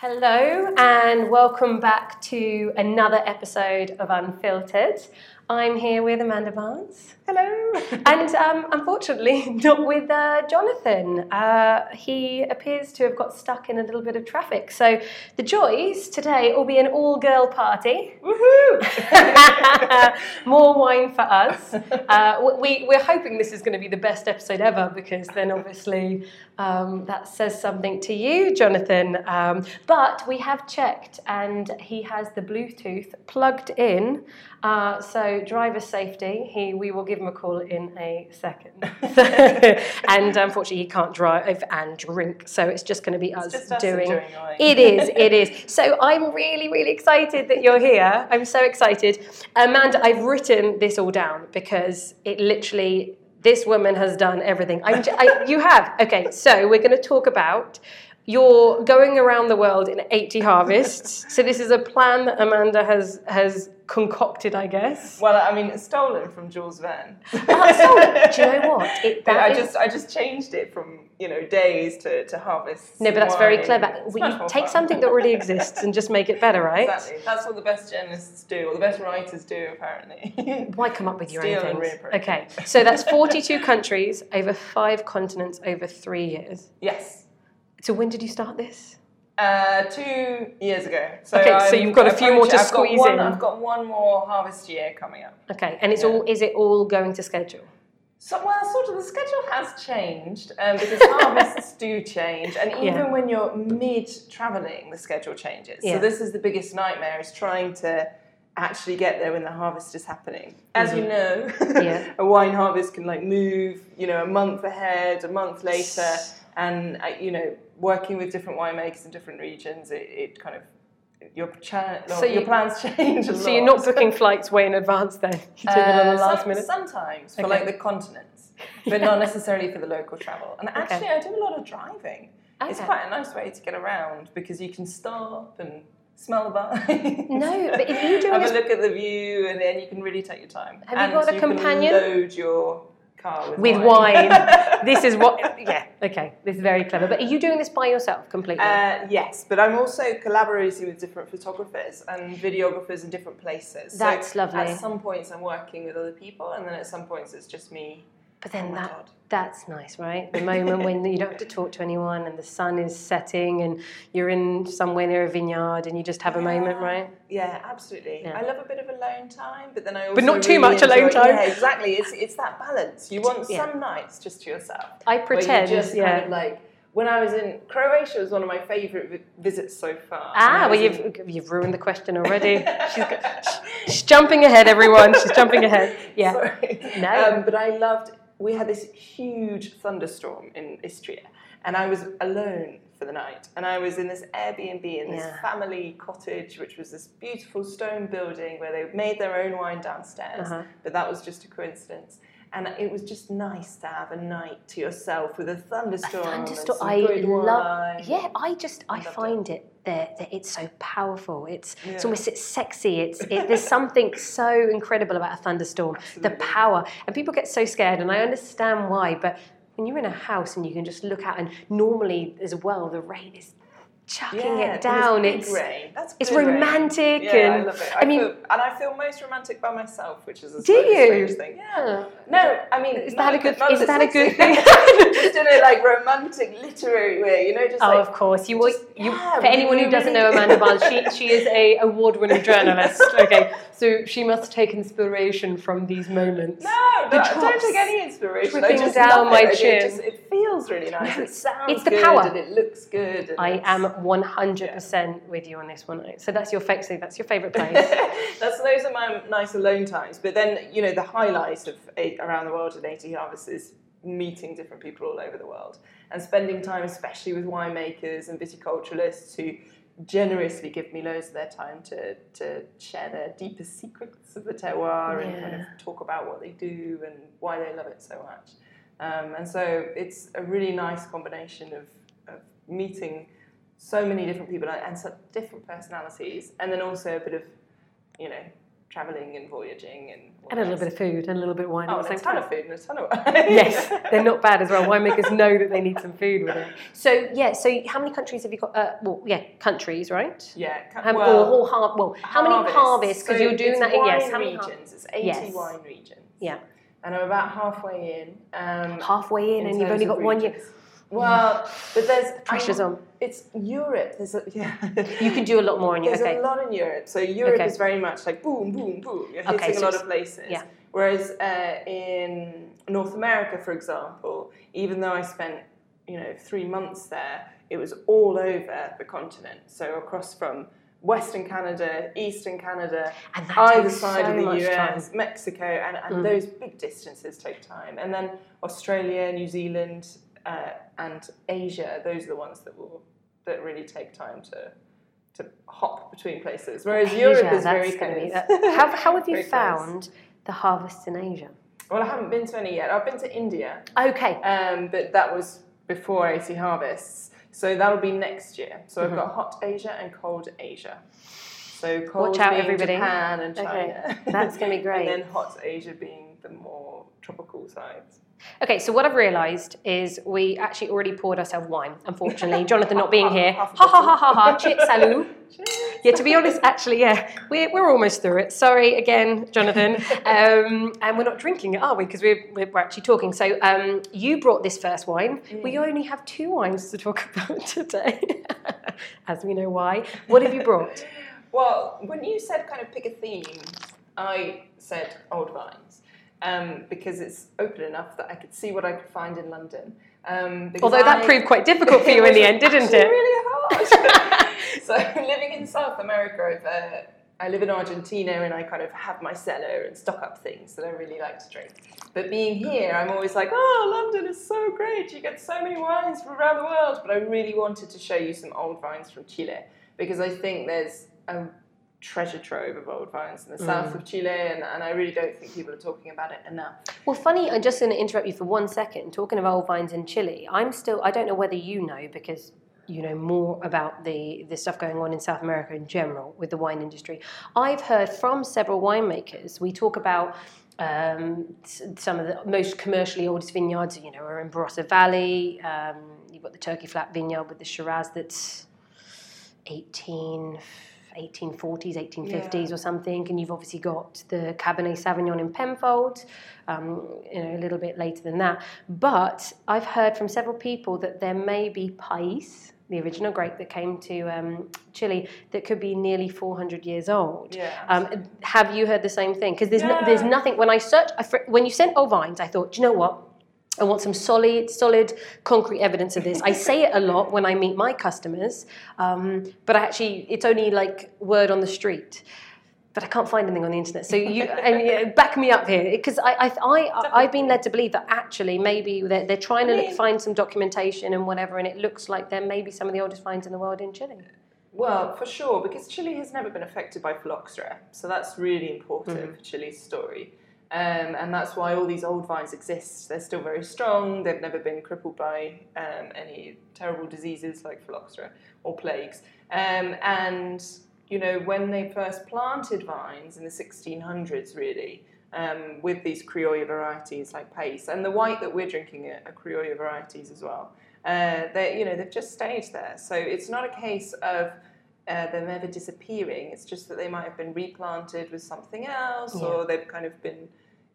Hello, and welcome back to another episode of Unfiltered. I'm here with Amanda Barnes. Hello. and um, unfortunately, not with uh, Jonathan. Uh, he appears to have got stuck in a little bit of traffic. So the joys today will be an all-girl party. Woohoo! More wine for us. Uh, we, we're hoping this is going to be the best episode ever because then obviously um, that says something to you, Jonathan. Um, but we have checked and he has the Bluetooth plugged in. Uh, so driver safety, he, we will give him a call in a second. and unfortunately, he can't drive and drink, so it's just going to be us, just us doing. It is, it is. So I'm really, really excited that you're here. I'm so excited, Amanda. I've written this all down because it literally. This woman has done everything. I'm, j- I, you have. Okay, so we're going to talk about you're going around the world in 80 harvests. So this is a plan that Amanda has has concocted, I guess. Well, I mean, it's stolen from Jules Verne. Oh, so, do you know what? It, I is- just, I just changed it from you know days to, to harvests. no, but that's very clever. We, take fun. something that already exists and just make it better, right? Exactly. That's what the best journalists do, or the best writers do, apparently. Why come up with your Steal own things? Okay, so that's 42 countries over five continents over three years. yes. So when did you start this? Uh, two years ago. So Okay, so I'm you've got a few more to I've squeeze one- in. I've got one more harvest year coming up. Okay, and it's Yeah. all is it all going to schedule? So, well, sort of the schedule has changed um, because harvests do change, and even Yeah. when you're mid traveling, the schedule changes. Yeah. So, this is the biggest nightmare: is trying to actually get there when the harvest is happening. As you know, Mm-hmm. Yeah. a wine harvest can like move, you know, a month ahead, a month later, and uh, you know, working with different winemakers in different regions, it, it kind of your cha- So your you- plans change. A So you're not booking flights way in advance then? You're doing it on the Uh, last some- minute? Sometimes for Okay. like the continents, but not necessarily for the local travel. And actually, I do a lot of driving. It's quite a nice way to get around because you can stop and smell the vine. No, but if you do have a look at the view, and then you can really take your time. Have you got a you companion? Can load your car with, With wine. this is what, yeah, okay, this is very clever. But are you doing this by yourself completely? Uh, yes, but I'm also collaborating with different photographers and videographers in different places. So That's lovely. At some points, I'm working with other people, and then at some points, it's just me. But then Oh that God. that's nice, right? The moment when you don't have to talk to anyone and the sun is setting and you're in somewhere near a vineyard and you just have a moment, right? Yeah, absolutely. Yeah. I love a bit of alone time, but then I also But not too really much alone time. Yeah, exactly. It's it's that balance. You want Yeah. some nights just to yourself. I pretend, just yeah. kind of like when I was in Croatia was one of my favourite vi- visits so far. Ah, well, you've you've ruined the question already. She's, go- she's jumping ahead, everyone. She's jumping ahead. Yeah. Sorry. No. Um, but I loved. We had this huge thunderstorm in Istria, and I was alone for the night. And I was in this Airbnb in this Yeah. family cottage, which was this beautiful stone building where they made their own wine downstairs. Uh-huh. But that was just a coincidence. And it was just nice to have a night to yourself with a thunderstorm. Thunderstorm. And I love. wine. Yeah, I just I loved it. find it that, that it's so powerful. It's it's almost it's sexy. It's it, there's something so incredible about a thunderstorm. The power, and people get so scared, and I understand why. But when you're in a house and you can just look out, and normally as well, the rain is chucking Yeah, it down. It's rain. That's it's good rain. romantic Yeah, I and love it. I I, mean- feel, and I feel most romantic by myself, which is a Do you? strange thing. Yeah. No, I mean, Is that a good- is that a good thing? just in a like romantic literary way, you know, just Oh, like of course. You, just- you yeah, for anyone who doesn't know Amanda Barnes, she, she is a award-winning journalist. Okay, so she must take inspiration from these moments. No, The I don't take any inspiration. I just down my it. chin. It, just, it feels really nice. No, it sounds it's the good power. and it looks good. I am 100% with you on this one. So that's your fa- so that's your favourite place. That's those are my nice alone times. But then you know the highlight of eight, around the world at 80 Harvest is meeting different people all over the world and spending time, especially with winemakers and viticulturalists who generously give me loads of their time to to share their deepest secrets of the terroir and kind of talk about what they do and why they love it so much. Um, and so it's a really nice combination of, of meeting so many different people and such different personalities, and then also a bit of, you know, traveling and voyaging and And a little bit of food and a little bit of wine oh, at the and same a ton time. of food and a ton of wine. yes, they're not bad as well. Winemakers know that they need some food with it. So yeah, so how many countries have you got? Uh, well, yeah, countries, right? yeah. ca- Um, well, or, or har- well, how many harvests? Because So you're doing that in yes, wine how many har- regions? It's 80 Yes. wine regions. Yeah. And I'm about halfway in. Um, halfway in, and you've only of got one year. Well, but there's Pressure's on. It's Europe. There's a, yeah. You can do a lot more in your There's okay. a lot in Europe. So Europe Okay. is very much like boom, boom, boom. You're hitting Okay, a lot of places. yeah. Whereas uh, in North America, for example, even though I spent you know three months there, it was all over the continent. So across from Western Canada, Eastern Canada, And either side so of the US, Mexico, and, and Mm. those big distances take time. And then Australia, New Zealand, uh, and Asia, those are the ones that will that really take time to to hop between places. Whereas Europe is very kind of- that- how, how have you very close. found the harvests in Asia? Well, I haven't been to any yet. I've been to India, Okay, um, but that was before 80 harvests. So that'll be next year. So Mm-hmm. I've got hot Asia and cold Asia. So cold Watch out, being everybody. Japan and Okay, China. that's gonna be great. and then hot Asia being the more tropical sides. Okay, so what I've realised is we actually already poured ourselves wine. Unfortunately, Jonathan not being here. Ha ha ha ha ha. Chit salut. Yeah, to be honest, actually, yeah, we're, we're almost through it. Sorry again, Jonathan. Um, and we're not drinking it, are we? Because we're, we're actually talking. So um, you brought this first wine. We only have two wines to talk about today, as we know why. What have you brought? Well, when you said kind of pick a theme, I said old vines um, because it's open enough that I could see what I could find in London. Um, because Although that I- proved quite difficult for you in the end, didn't it? Really hard. so living in South America, uh, I live in Argentina and I kind of have my cellar and stock up things that I really like to drink. But being here, I'm always like, oh, London is so great. You get so many wines from around the world. But I really wanted to show you some old vines from Chile because I think there's a treasure trove of old vines in the south of Chile, and, and I really don't think people are talking about it enough. Well, funny, I'm just going to interrupt you for one second. Talking of old vines in Chile, I'm still, I don't know whether you know because you know more about the, the stuff going on in South America in general with the wine industry. I've heard from several winemakers, we talk about um, some of the most commercially oldest vineyards, you know, are in Barossa Valley. Um, you've got the Turkey Flat vineyard with the Shiraz that's 18, 1840s, 1850s or something. And you've obviously got the Cabernet Sauvignon in Penfold, um, you know, a little bit later than that. But I've heard from several people that there may be Pais, the original grape that came to um, Chile, that could be nearly 400 years old. Yeah. Um, have you heard the same thing? Because there's, no, there's nothing, when I searched, I, fr- when you sent old vines, I thought, you know what? I want some solid, solid, concrete evidence of this. I say it a lot when I meet my customers, um, but I actually, it's only like word on the street. But I can't find anything on the internet. So you and yeah, back me up here, because I, I, I, I've been led to believe that actually maybe they're, they're trying to mean- find some documentation and whatever, and it looks like they're maybe some of the oldest finds in the world in Chile. Well, for sure, because Chile has never been affected by phylloxera, so that's really important for Chile's story. Um, and that's why all these old vines exist. They're still very strong. They've never been crippled by um, any terrible diseases like phylloxera or plagues. Um, and you know, when they first planted vines in the 1600s, really, um, with these Criollo varieties like Pais, and the white that we're drinking are, are Criollo varieties as well. Uh, they, you know, they've just stayed there. So it's not a case of uh, them ever disappearing. It's just that they might have been replanted with something else, or they've kind of been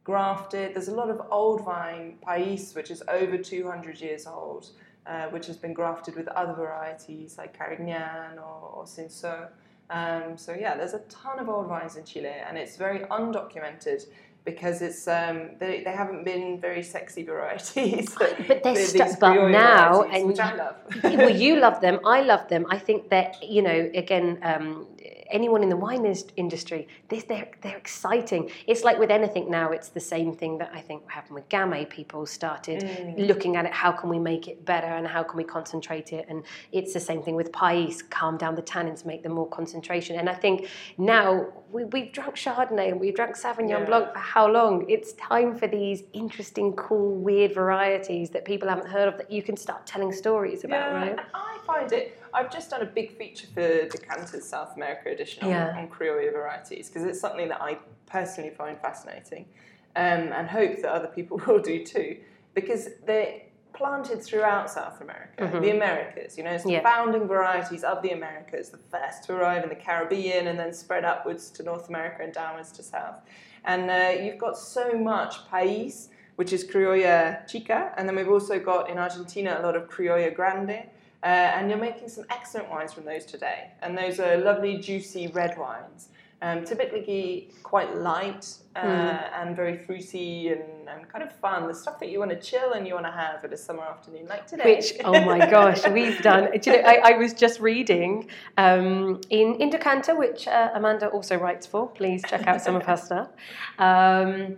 grafted. There's a lot of old vine Pais, which is over 200 years old, uh, which has been grafted with other varieties like Carignan or, or Cinsault. Um, so yeah, there's a ton of old vines in Chile, and it's very undocumented because it's um, they, they haven't been very sexy varieties. But they're stu- but now, and which I love. well, you love them. I love them. I think that you know, again, um, anyone in the wine industry, this they're they're exciting. It's like with anything now. It's the same thing that I think happened with Gamay. People started Mm. looking at it. How can we make it better, and how can we concentrate it? And it's the same thing with Pais. Calm down the tannins, make them more concentration. And I think now we, we've drunk Chardonnay and we've drunk Sauvignon Yeah. Blanc for how long? It's time for these interesting, cool, weird varieties that people haven't heard of that you can start telling stories about, Yeah, right? I find it. I've just done a big feature for Decanter's South America edition on, Yeah. on Criollo varieties because it's something that I personally find fascinating, um, and hope that other people will do too, because they're planted throughout South America, the Americas. You know, it's the Yeah. founding varieties of the Americas, the first to arrive in the Caribbean, and then spread upwards to North America and downwards to South. And uh, you've got so much país, which is Criolla Chica, and then we've also got in Argentina a lot of Criolla Grande. Uh, and you're making some excellent wines from those today. And those are lovely, juicy red wines. Um, typically quite light uh, and very fruity and, and kind of fun. The stuff that you want to chill and you want to have at a summer afternoon like today. Which, oh my gosh, we've done. Do you know, I, I was just reading um, in, in Decanter, which uh, Amanda also writes for. Please check out some of her stuff. Um,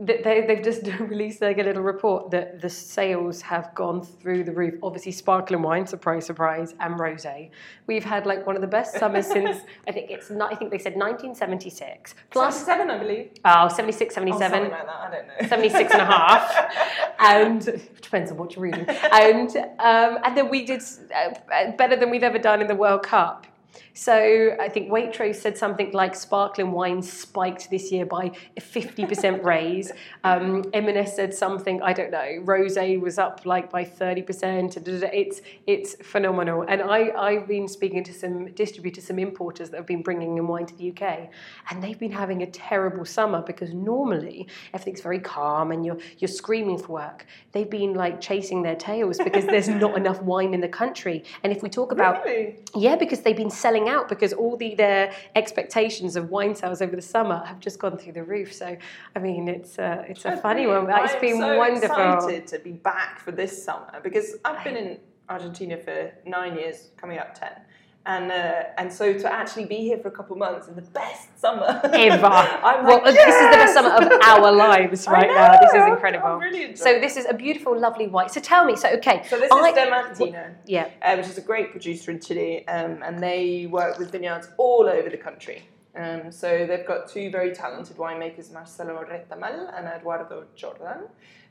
they, they've just released like a little report that the sales have gone through the roof. Obviously, sparkling wine, surprise, surprise, and rosé. We've had like one of the best summers since I think it's not. I think they said 1976. Plus, seven, I believe. oh, 76, Oh, 77. something like that. I don't know. 76 and a half and depends on what you're reading and um, and then we did uh, better than we've ever done in the world cup so I think Waitrose said something like sparkling wine spiked this year by a 50% raise. Um, M&S said something, I don't know, rosé was up like by 30%. It's, it's phenomenal. And I, I've been speaking to some distributors, some importers that have been bringing in wine to the UK, and they've been having a terrible summer because normally everything's very calm and you're, you're screaming for work. They've been like chasing their tails because there's not enough wine in the country. And if we talk about Really? yeah, because they've been selling out because all the their expectations of wine sales over the summer have just gone through the roof. So, I mean, it's a it's a funny one. Brilliant. It's I'm been so wonderful. excited to be back for this summer because I've been in Argentina for nine years, coming up ten. And, uh, and so to actually be here for a couple months in the best summer Ever. I'm well, like, this is the best summer of our lives right now. This is incredible. Really so this is a beautiful, lovely white. So tell me. So okay. So this I- is De Martino. Yeah. uh, which is a great producer in Chile, um, and they work with vineyards all over the country. Um, so they've got two very talented winemakers, Marcelo Retamal and Eduardo Jordan.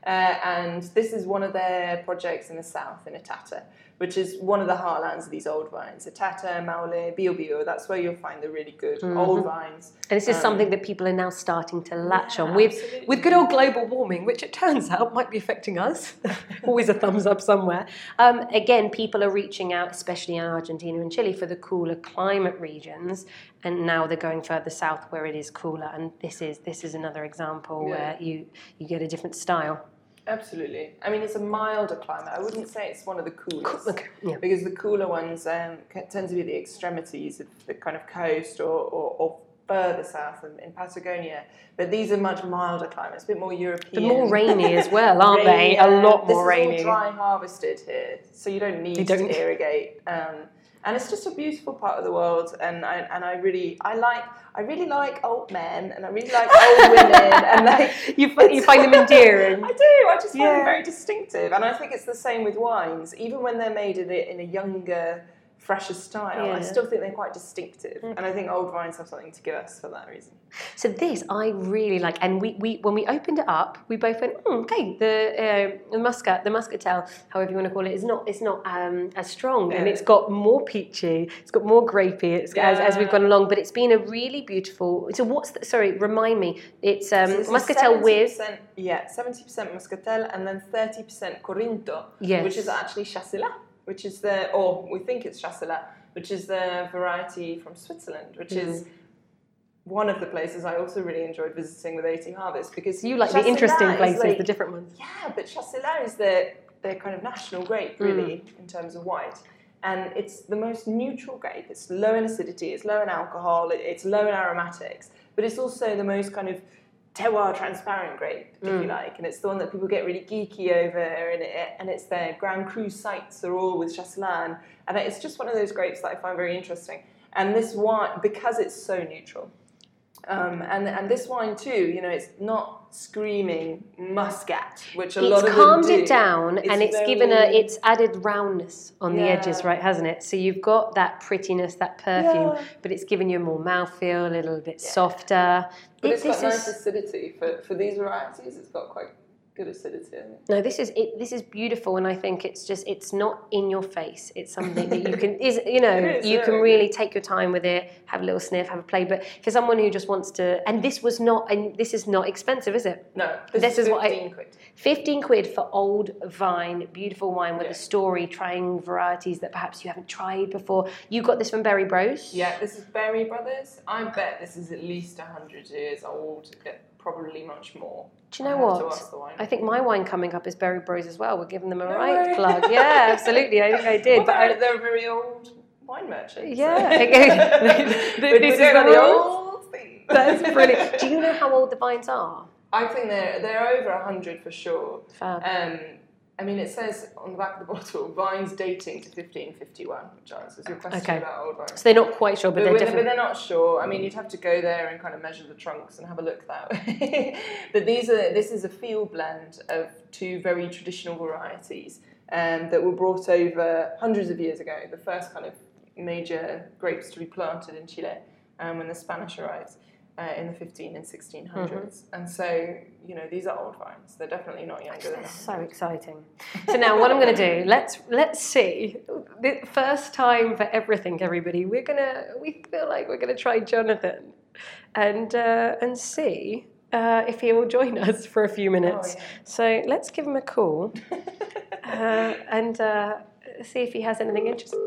Uh, and this is one of their projects in the south, in Itata, which is one of the heartlands of these old vines. Itata, Maule, Bio Bio, that's where you'll find the really good old vines. And this is Um, something that people are now starting to latch yeah, on with, absolutely. with good old global warming, which it turns out might be affecting us. Always a thumbs up somewhere. Um, again, people are reaching out, especially in Argentina and Chile, for the cooler climate regions, and now they're going further south where it is cooler. And this is this is another example Yeah. where you you get a different style. Absolutely. I mean, it's a milder climate. I wouldn't say it's one of the coolest. Okay, yeah. Because the cooler ones um, tend to be the extremities of the kind of coast or, or, or further south in, in Patagonia. But these are much milder climates, a bit more European. But more rainy as well, aren't they? A lot more this rainy. Is all dry harvested here, so you don't need You don't- to irrigate. Um, and it's just a beautiful part of the world, and I and I really I like I really like old men, and I really like old women, and like You, you find them endearing. I do. I just find Yeah. them very distinctive, and I think it's the same with wines. Even when they're made in a, in a younger, fresher style, Yeah. I still think they're quite distinctive, and I think old wines have something to give us for that reason. So this I really like, and we, we when we opened it up, we both went, hmm, okay, the uh, the muscat, the muscatel, however you want to call it, is not it's not um, as strong, and it's got more peachy, it's got more grapey, it's as, as we've gone along. But it's been a really beautiful. So what's the, sorry? Remind me. It's um, So muscatel with 70% yeah, seventy percent muscatel, and then thirty percent corinto, Yes. which is actually chasselas, which is the or we think it's chasselas, which is the variety from Switzerland, which Mm. is. One of the places I also really enjoyed visiting with 80 Harvest because you like the interesting places, like- the different ones. Yeah, but Chasselas is their, their kind of national grape, really, in terms of white. And it's the most neutral grape. It's low in acidity, it's low in alcohol, it's low in aromatics, but it's also the most kind of terroir transparent grape, if you mm. like. And it's the one that people get really geeky over, and, it, and it's their Grand Cru sites are all with Chasselas. And it's just one of those grapes that I find very interesting. And this wine, because it's so neutral, um, and and this wine too, you know, it's not screaming muscat, which a lot It's of calmed it down, and it's given a it's added roundness on the edges, right? Hasn't it? So you've got that prettiness, that perfume, Yeah. but it's given you a more mouthfeel, a little bit softer. But It- it's got nice is- acidity for, for these varieties. It's got quite good acidity. No, this is it, this is beautiful, and I think it's just it's not in your face. It's something that you can is you know is, you yeah. can really take your time with it, have a little sniff, have a play. But for someone who just wants to, and this was not, and this is not expensive, is it? No, This this, is is what I- 15 quid. Fifteen quid for old vine, beautiful wine with Yeah. a story, trying varieties that perhaps you haven't tried before. You got this from Berry Bros. Yeah, this is Berry Brothers. I bet this is at least 100 years old, probably much more. Do you know I what? ask the wine. I think my wine coming up is Berry Bros as well. We're giving them a No right way. plug. Yeah, absolutely. I think I did. Well, but they're, they're very old wine merchants. Yeah, so. This is the old thing. That's brilliant. Do you know how old the vines are? I think they're they're over 100 for sure. Fab. Um, I mean, it says on the back of the bottle, vines dating to 1551, which answers your question Okay. about old vines. So they're not quite sure, but, But, they're we're- but they're not sure. I mean, you'd have to go there and kind of measure the trunks and have a look that way. but these are this is a field blend of two very traditional varieties um, that were brought over hundreds of years ago. The first kind of major grapes to be planted in Chile um, when the Spanish arrived. Uh, in the 15 and 1600s, Mm-hmm. and so you know these are old vines. They're definitely not younger than That's so exciting. So now, what I'm going to do? Let's let's see. The first time for everything, everybody. We're gonna. We feel like we're gonna try Jonathan, and uh, and see uh, if he will join us for a few minutes. yeah. So let's give him a call uh, and uh, see if he has anything interesting.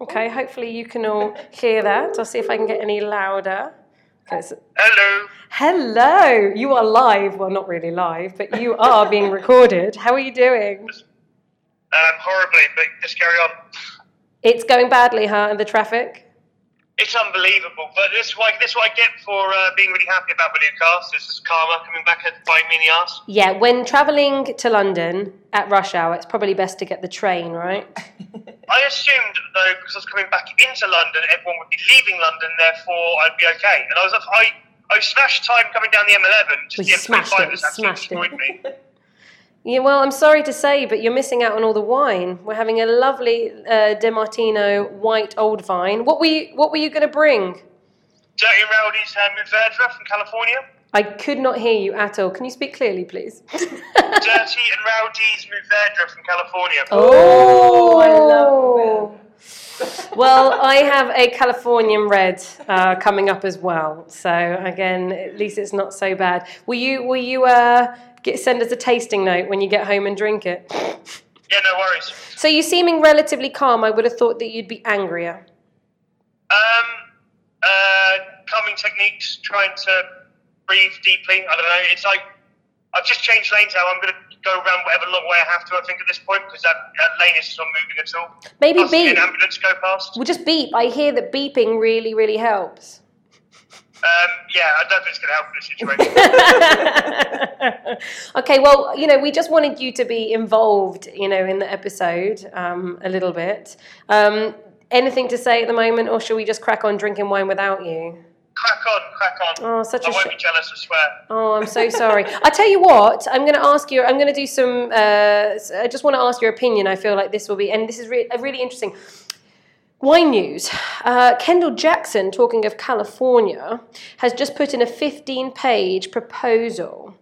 Okay. Hopefully you can all hear that. I'll see if I can get any louder. Hello. Hello, you are live. Well, not really live, but you are being recorded. How are you doing? Um, horribly, but just carry on. It's going badly, huh? In the traffic. It's unbelievable, but this is what this is what I get for uh, being really happy about my new cast. This is karma coming back and biting me in the ass. Yeah, when travelling to London at rush hour, it's probably best to get the train, right? I assumed though, because I was coming back into London, everyone would be leaving London, therefore I'd be okay. And I was I I smashed time coming down the M11. Just We the smashed M25 it, smashed it. me. Yeah, well, I'm sorry to say, but you're missing out on all the wine. We're having a lovely uh, De Martino white old vine. What were you, what were you going to bring? Dirty Rowdy's uh, Mourvedre from California. I could not hear you at all. Can you speak clearly, please? Dirty and Rowdy's Mourvedre from California. Oh, I love it. well, I have a Californian red uh, coming up as well. So again, at least it's not so bad. Will you? Will you uh, get, send us a tasting note when you get home and drink it? Yeah, no worries. So you seeming relatively calm. I would have thought that you'd be angrier. Um, uh, calming techniques, trying to breathe deeply. I don't know. It's like I've just changed lanes now. I'm going to go around whatever long way I have to. I think at this point because that, that lane is not moving at all. Maybe beep. an ambulance go past. We'll just beep. I hear that beeping really, really helps. Um, yeah, I don't think it's going to help in this situation. okay, well, you know, we just wanted you to be involved, you know, in the episode um, a little bit. Um, anything to say at the moment, or shall we just crack on drinking wine without you? Crack on, crack on. Oh, such I a won't sh- be jealous. I swear. Oh, I'm so sorry. I tell you what, I'm going to ask you. I'm going to do some. Uh, I just want to ask your opinion. I feel like this will be, and this is re- really interesting. Wine news. Uh, Kendall Jackson, talking of California, has just put in a 15 page proposal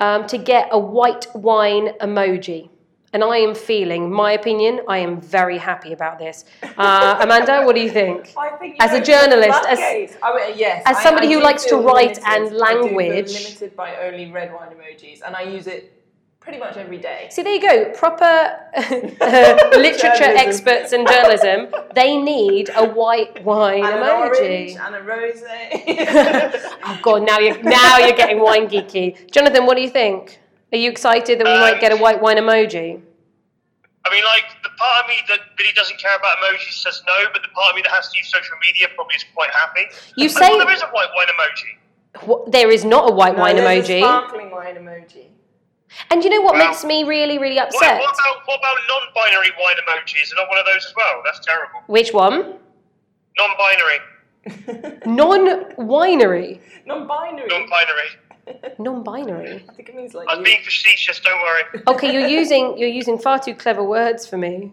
um, to get a white wine emoji. And I am feeling, my opinion, I am very happy about this. Uh, Amanda, what do you think? I think As a journalist, as-. I mean, yes, as somebody I who likes to write limited. and I language. limited by only red wine emojis, and I use it pretty much every day. See, there you go. Proper uh, literature experts in journalism, they need a white wine And an orange emoji. and a rosé. Oh God, now you're now you're getting wine geeky. Jonathan, what do you think? Are you excited that we might get a uh, white wine emoji? I mean, like the part of me that really doesn't care about emojis says no, but the part of me that has to use social media probably is quite happy. You I say- thought there is a white wine emoji. What, there is not a white No, wine there's a emoji. sparkling wine emoji. And you know what Well- makes me really, really upset? what about what about non-binary wine emojis? Are not one of those as well? That's terrible. Which one? Non-binary, Non-winery. Non-binary. non-binary. Non-binary. I think it means like I'm you. being facetious. Don't worry. Okay, you're using you're using far too clever words for me.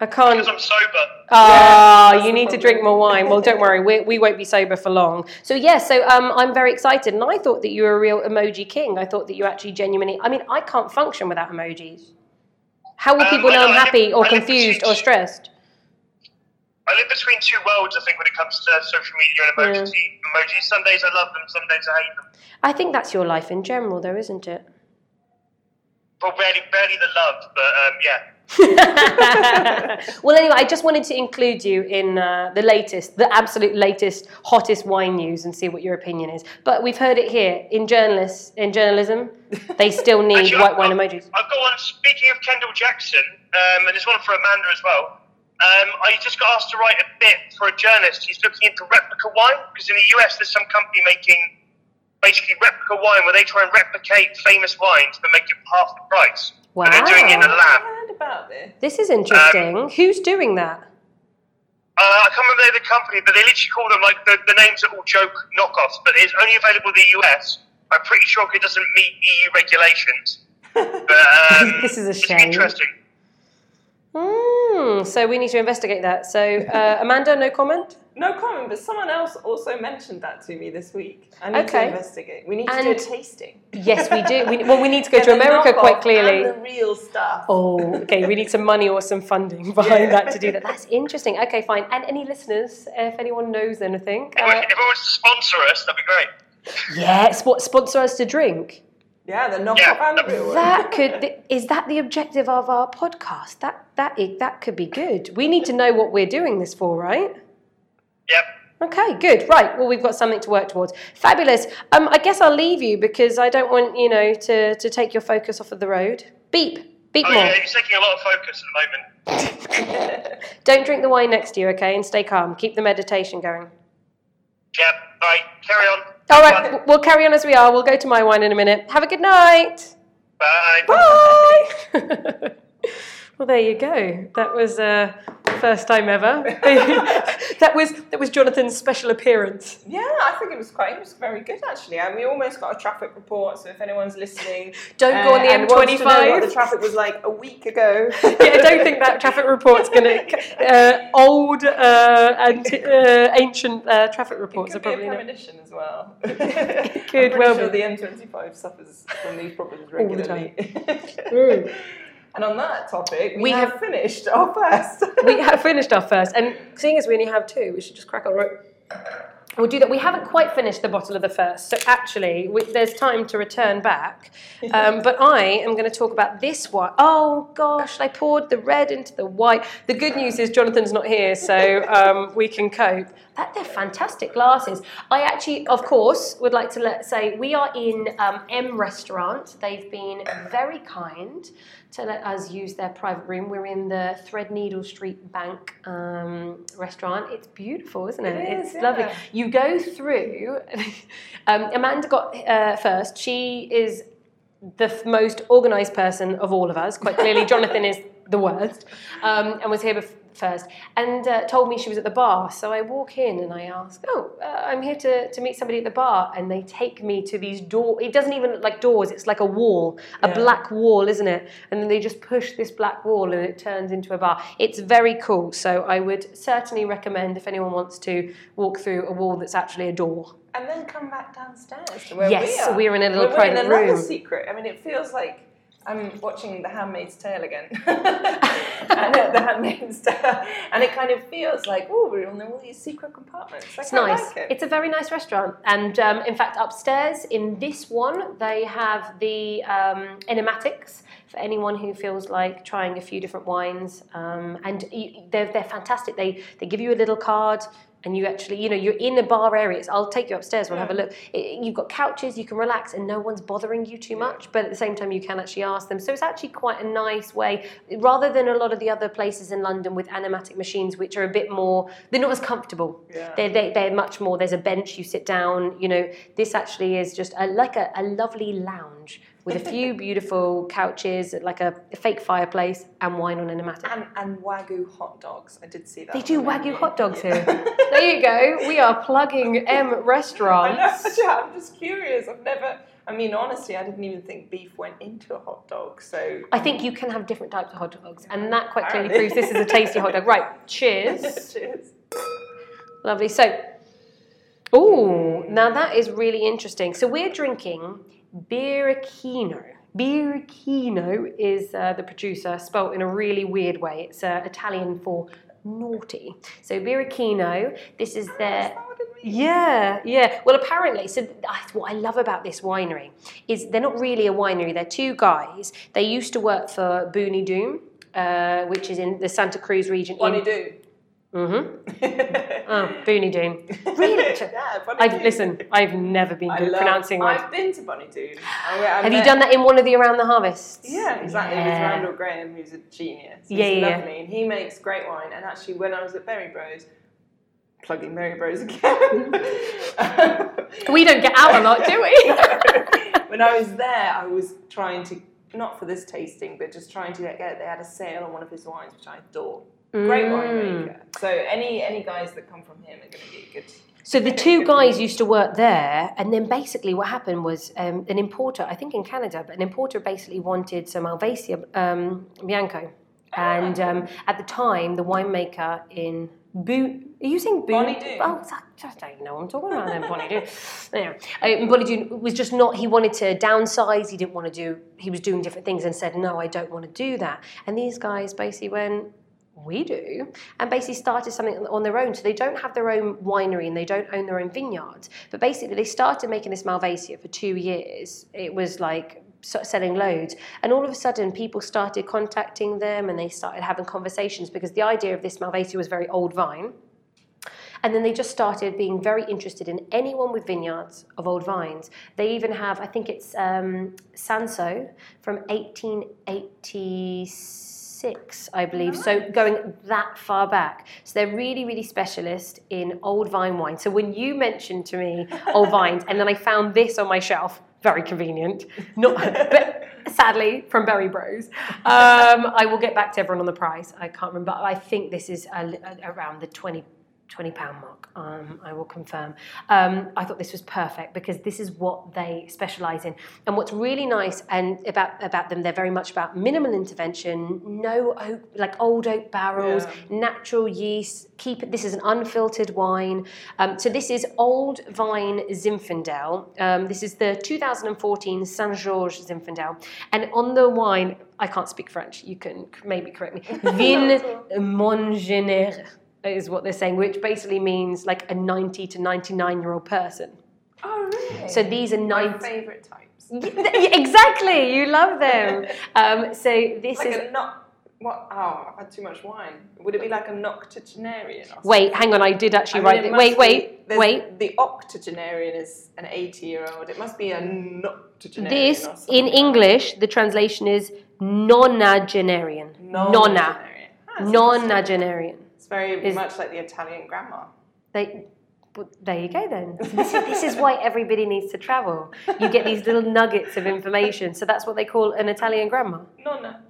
I can't. Because I'm sober. Ah, that's you the need to drink more wine. Well, don't worry, we, we won't be sober for long. So yes, so um, I'm very excited, and I thought that you were a real emoji king. I thought that you actually genuinely. I mean, I can't function without emojis. How will Um, people I know know, I'm I live- happy or I confused or stressed? I live between two worlds, I think, when it comes to social media and emoji. Emojis. Some days I love them, some days I hate them. I think that's your life in general, though, isn't it? Well, barely, barely the love, but um, yeah. well, anyway, I just wanted to include you in uh, the latest, the absolute latest, hottest wine news, and see what your opinion is. But we've heard it here in journalists, in journalism, they still need Actually, white I've wine got- emojis. I've got one. Speaking of Kendall Jackson, um, and there's one for Amanda as well. Um, I just got asked to write a bit for a journalist. He's looking into replica wine because in the US there's some company making basically replica wine where they try and replicate famous wines but make it half the price. But they're doing it in a Wow. lab. I heard about this. This is interesting. Who's doing that? Uh, I can't remember the company, but they literally call them like the, the names are all joke knockoffs. But it's only available in the US. I'm pretty sure it doesn't meet EU regulations. But um, This is a it's shame. interesting. Mm, so we need to investigate that. So, uh, Amanda, no comment? No comment, but someone else also mentioned that to me this week. I need Okay. to investigate. We need to do a tasting. Yes, we do. We, well, we need to go Get to America quite clearly. And the real stuff. Oh, okay. We need some money or some funding behind Yeah. that to do that. That's interesting. Okay, fine. And any listeners, if anyone knows anything, If, uh, if it was to sponsor us, that'd be great. yeah, sp- sponsor us to drink. Yeah, the knockoff Yeah. and the real one. That could is that the objective of our podcast? That that that could be good. We need to know what we're doing this for, right? Yep. Okay, good. Right. Well, we've got something to work towards. Fabulous. Um, I guess I'll leave you because I don't want you know to to take your focus off of the road. Beep, beep Oh more. yeah, he's taking a lot of focus at the moment. Don't drink the wine next to you, okay? And stay calm. Keep the meditation going. Yep. All right. Carry on. All right, w- we'll carry on as we are. We'll go to my wine in a minute. Have a good night. Bye. Bye. well, there you go. That was uh, first time ever. that was that was Jonathan's special appearance. Yeah, I think it was quite. It was very good actually, and we almost got a traffic report. So if anyone's listening, Don't go on the and wants to know M25. what the traffic was like a week ago. yeah, I don't think that traffic report's going to. Uh, old, uh, anti- uh, ancient uh, traffic reports are be a probably not. as well. it could I'm well sure be. the M25 suffers from these problems All the regularly. Mm. And on that topic, we, We have, have- finished our first. we have finished our first, and seeing as we only have two, we should just crack on. Right. We'll do that. We haven't quite finished the bottle of the first, so actually, we, there's time to return back. Um, but I am going to talk about this one. Oh gosh, I poured the red into the white. The good news is Jonathan's not here, so um, we can cope. That they're fantastic glasses. I actually, of course, would like to let say we are in um, M Restaurant. They've been very kind to let us use their private room. We're in the Threadneedle Street Bank um, restaurant. It's beautiful, isn't it? It it's is, lovely. You go through. um, Amanda got uh, first. She is the f- most organised person of all of us. Quite clearly, Jonathan is the worst, um, and was here bef- first, and uh, told me she was at the bar. So I walk in and I ask, "Oh, uh, I'm here to, to meet somebody at the bar," and they take me to these door. It doesn't even look like doors; it's like a wall, a Yeah. black wall, isn't it? And then they just push this black wall, and it turns into a bar. It's very cool. So I would certainly recommend if anyone wants to walk through a wall that's actually a door. and then come back downstairs to where Yes, we are. we're in a little We're- we're in private another room. secret. I mean, it feels like I'm watching The Handmaid's Tale again. and uh, The Handmaid's Tale, and it kind of feels like oh, we're in all these secret compartments. I It's nice. Like it. It's a very nice restaurant, and um, in fact, upstairs in this one, they have the um, Enomatics for anyone who feels like trying a few different wines. Um, and you, they're they're fantastic. They they give you a little card. And you actually, you know, you're in a bar area. So I'll take you upstairs. We'll have a mm. look. It, you've got couches. You can relax, and no one's bothering you too much. But at the same time, you can actually ask them. So it's actually quite a nice way, rather than a lot of the other places in London with Enomatic machines, which are a bit more. They're not as comfortable. Yeah. They're, they, they're much more. There's a bench. You sit down. You know, this actually is just a, like a, a lovely lounge with a few beautiful couches, like a, a fake fireplace, and wine on an Enomatic. and, and wagyu hot dogs. I did see that. They do wagyu hot dogs Yeah. here. there you go. We are plugging M I know. restaurants. yeah, I'm just curious. I've never. I mean, honestly, I didn't even think beef went into a hot dog. So I think you can have different types of hot dogs, and that quite clearly proves this is a tasty hot dog. Right, cheers. Cheers. Lovely. So, oh, now that is really interesting. So we're drinking Birichino. Birichino is uh, the producer, spelt in a really weird way. It's uh, Italian for naughty. So Birichino, this is their. Is that what it means? Yeah, yeah. Well, apparently, so that's what I love about this winery is they're not really a winery. They're two guys. They used to work for Bonny Doon, uh, which is in the Santa Cruz region. Bonnie in, do. Mm-hmm. Oh, Bonny Doon. Really? yeah, Bonnie I've Doon. listen. I've never been I good at love- pronouncing. I've been to Bonny Doon. Have you done that in one of the Around the Harvests? Yeah, exactly. With Randall Grahm, who's a genius. He's Yeah, yeah, yeah. lovely, and he makes great wine. And actually, when I was at Berry Bros, plugging Berry Bros again. We don't get out a lot, do we? when I was there, I was trying to not for this tasting, but just trying to get. They had a sale on one of his wines, which I adore. Great Mm. winemaker. So any any guys that come from him are going to be good. So the two guys used to work there, and then basically what happened was um, an importer, I think in Canada, but an importer basically wanted some Malvasia um, Bianco, and um, at the time the winemaker in Boone, are you saying Boone? Bonny Doon. Oh, I don't know what I'm talking about then, Bonny Doon. Anyway, uh, Bonny Doon was just not. He wanted to downsize. He didn't want to do. He was doing different things and said, "No, I don't want to do that." And these guys basically went, we do, and basically started something on their own. So they don't have their own winery and they don't own their own vineyards. But basically, they started making this Malvasia for two years. It was like selling loads, and all of a sudden, people started contacting them and they started having conversations because the idea of this Malvasia was very old vine. And then they just started being very interested in anyone with vineyards of old vines. They even have, I think it's um, Cinsault from 1886, I believe. So going that far back. So they're really, really specialist in old vine wine. So when you mentioned to me old vines, and then I found this on my shelf, very convenient. Not, but sadly from Berry Bros. Um, I will get back to everyone on the price. I can't remember. I think this is a, a- around the 20 20 pound mark. Um, I will confirm. Um, I thought this was perfect because this is what they specialize in. And what's really nice and about about them, they're very much about minimal intervention, no oak, like old oak barrels, Yeah. natural yeast. Keep it. This is an unfiltered wine. Um, so this is Old Vine Zinfandel. Um, this is the 2014 Saint Georges Zinfandel. And on the wine, I can't speak French. You can maybe correct me. Vin Mongener is what they're saying, which basically means like a 90 to 99 year old person. Oh, really? So these are my 90. favourite types. exactly, you love them. Um, so this Like is. a not. What? Oh, I've had too much wine. Would it be like a noctogenarian? Or Wait, hang on, I did actually I mean, write it it. must Wait, be- wait, wait. The octogenarian is an 80 year old. It must be a noctogenarian. This, in. English, the translation is nonagenarian. Nonna. Nonagenarian. That's interesting. Nonagenarian. It's very is- much like the Italian grandma. They, but there you go then. This is, why everybody needs to travel. You get these little nuggets of information. So that's what they call an Italian grandma. Nonna.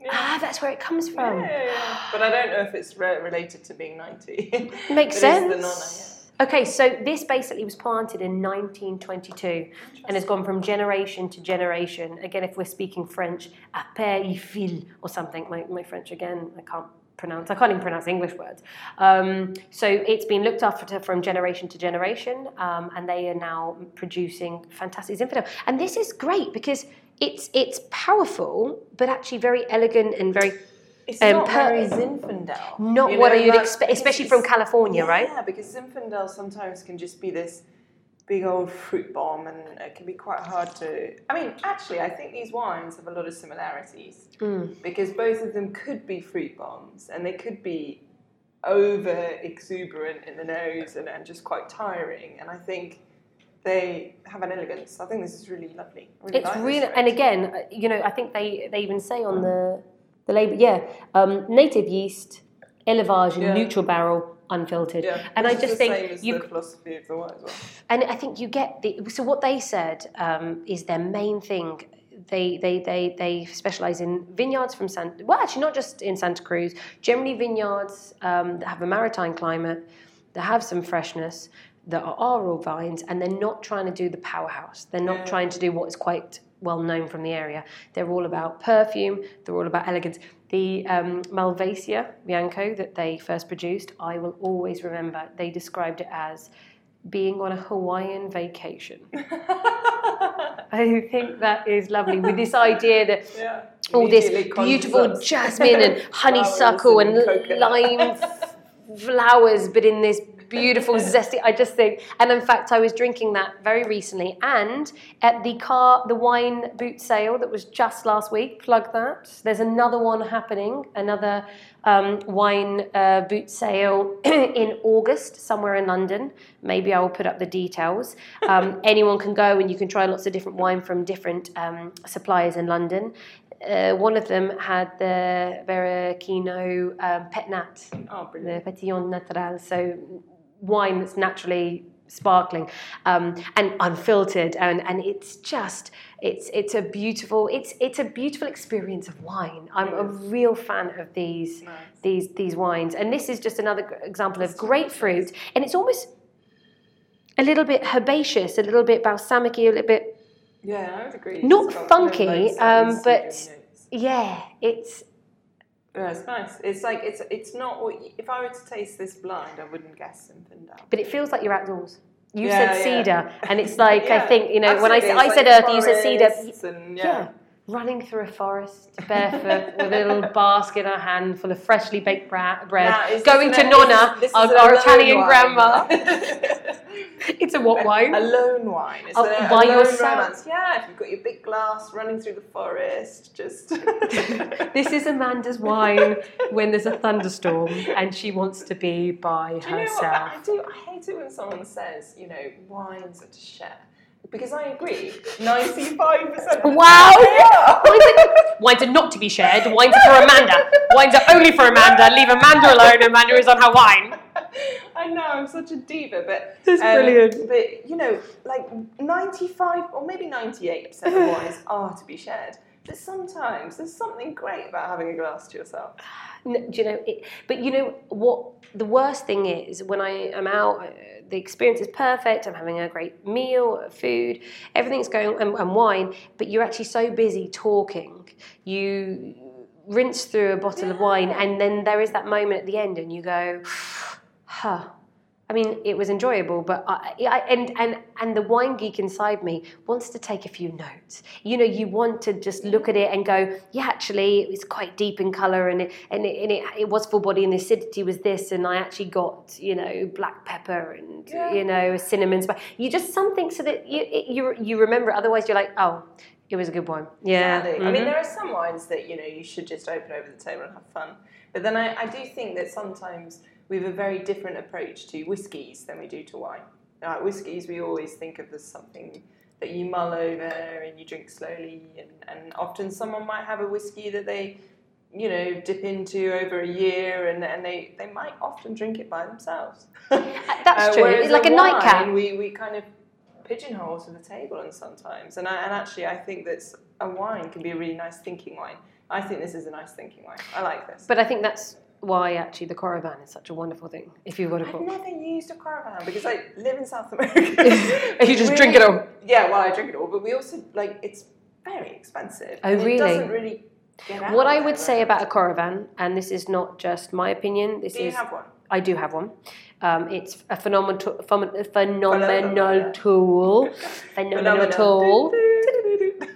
Yeah. Ah, that's where it comes from. yeah, yeah. But I don't know if it's re- related to being 90. Makes sense. the nonna, Okay, so this basically was planted in 1922 and has gone from generation to generation. Again, if we're speaking French, à père y fil or something. My, my French again, I can't pronounce. I can't even pronounce English words. Um, so it's been looked after from generation to generation, um, and they are now producing fantastic Zinfandel. And this is great because it's it's powerful, but actually very elegant and very It's Um, not per- very Zinfandel. not You what know, you'd expect, especially from California, right? Yeah, because Zinfandel sometimes can just be this big old fruit bomb and it can be quite hard to. I mean, actually, I think these wines have a lot of similarities Mm. because both of them could be fruit bombs and they could be over exuberant in the nose and, and just quite tiring. And I think they have an elegance. I think this is really lovely. Really It's like really, and again, uh, you know, I think they, they even say on the the label, yeah, um, native yeast, élevage, in Yeah. neutral barrel, unfiltered. Yeah, and I just think you, the philosophy of the wine well. and I think you get the. So what they said um, is their main thing. They they they they specialize in vineyards from Santa. Well, actually, not just in Santa Cruz. Generally, vineyards um, that have a maritime climate, that have some freshness. that are oral vines, and they're not trying to do the powerhouse. They're not Yeah. trying to do what is quite well known from the area. They're all about perfume. They're all about elegance. The um, Malvasia Bianco that they first produced, I will always remember. They described it as being on a Hawaiian vacation. I think that is lovely with this idea that yeah. all this beautiful jasmine and honeysuckle flowers and, lime flowers, but in this beautiful zesty. I just think, and in fact, I was drinking that very recently, and at the car, the wine boot sale that was just last week. Plug that. There's another one happening, another um, wine uh, boot sale in August somewhere in London. Maybe I will put up the details. Um, anyone can go and you can try lots of different wine from different um, suppliers in London. Uh, one of them had the Birichino um, Pet Nat, Oh, the. Petillon Natural, so wine that's naturally sparkling um, and unfiltered, and, and it's just it's it's a beautiful it's it's a beautiful experience of wine. I'm a real fan of these Nice. these these wines, and this is just another example of grapefruit, and it's almost a little bit herbaceous, a little bit balsamic a little bit Yeah, I would agree. Not funky, um, but- yeah, it's Yeah, it's nice. It's like it's it's not. what y- If I were to taste this blind, I wouldn't guess Zinfandel. but it feels like you're outdoors. You Yeah, said yeah. cedar, and it's like I think you know when I, absolutely. I It's said earth, you said cedar. And, Yeah. Running through a forest barefoot with a little basket in her hand full of freshly baked bra- bread, Now, going to Nonna, this- this our, our Italian wine. grandma. it's a what wine? A lone wine. It's Oh, a, by a lone yourself? romance. Yeah, if you've got your big glass running through the forest, just. this is Amanda's wine when there's a thunderstorm and she wants to be by Do you know herself. I do. I hate it when someone says, you know, wines are to share. Because I agree, ninety-five percent. Wow! Wines are, wines are not to be shared. Wines are for Amanda. Wines are only for Amanda. Leave Amanda alone. Amanda is on her wine. I know I'm such a diva, but That's um, brilliant. But you know, like ninety-five or maybe ninety-eight percent of wines are to be shared. But sometimes there's something great about having a glass to yourself. N- do you know it, but you know what the worst thing is when i am out uh, the experience is perfect i'm having a great meal food everything's going and, and wine but you're actually so busy talking you rinse through a bottle of wine and then there is that moment at the end and you go huh I mean, it was enjoyable, but I, I, and and and the wine geek inside me wants to take a few notes. You know, you want to just look at it and go, yeah, actually, it was quite deep in color, and it and it, and it, it was full body, and the acidity was this, and I actually got you know black pepper and Yeah. you know cinnamon spice. You just something so that you it, you you remember. it. Otherwise, you're like, oh, it was a good wine. Yeah, Exactly. I mean, mhm. there are some wines that you know you should just open over the table and have fun. But then I, I do think that sometimes we have a very different approach to whiskies than we do to wine. Like whiskies, we always think of as something that you mull over and you drink slowly, and, and often someone might have a whiskey that they, you know, dip into over a year, and, and they, they might often drink it by themselves. That's uh, true. whereas It's like a wine, nightcap. We, we kind of pigeonhole to the table and sometimes and, I, and actually I think that a wine can be a really nice thinking wine I think this is a nice thinking wine I like this But I think that's why actually the Coravin is such a wonderful thing. If you've got a I've never used a Coravin because I live in South America And you just drink it all. yeah well I drink it all but we also like it's very expensive Oh, really? it doesn't really What I would say about a. Coravin, and this is not just my opinion, this do you is have one I do have one. Um, it's a phenomenal, phenomenal Phenomenal. tool, phenomenal tool,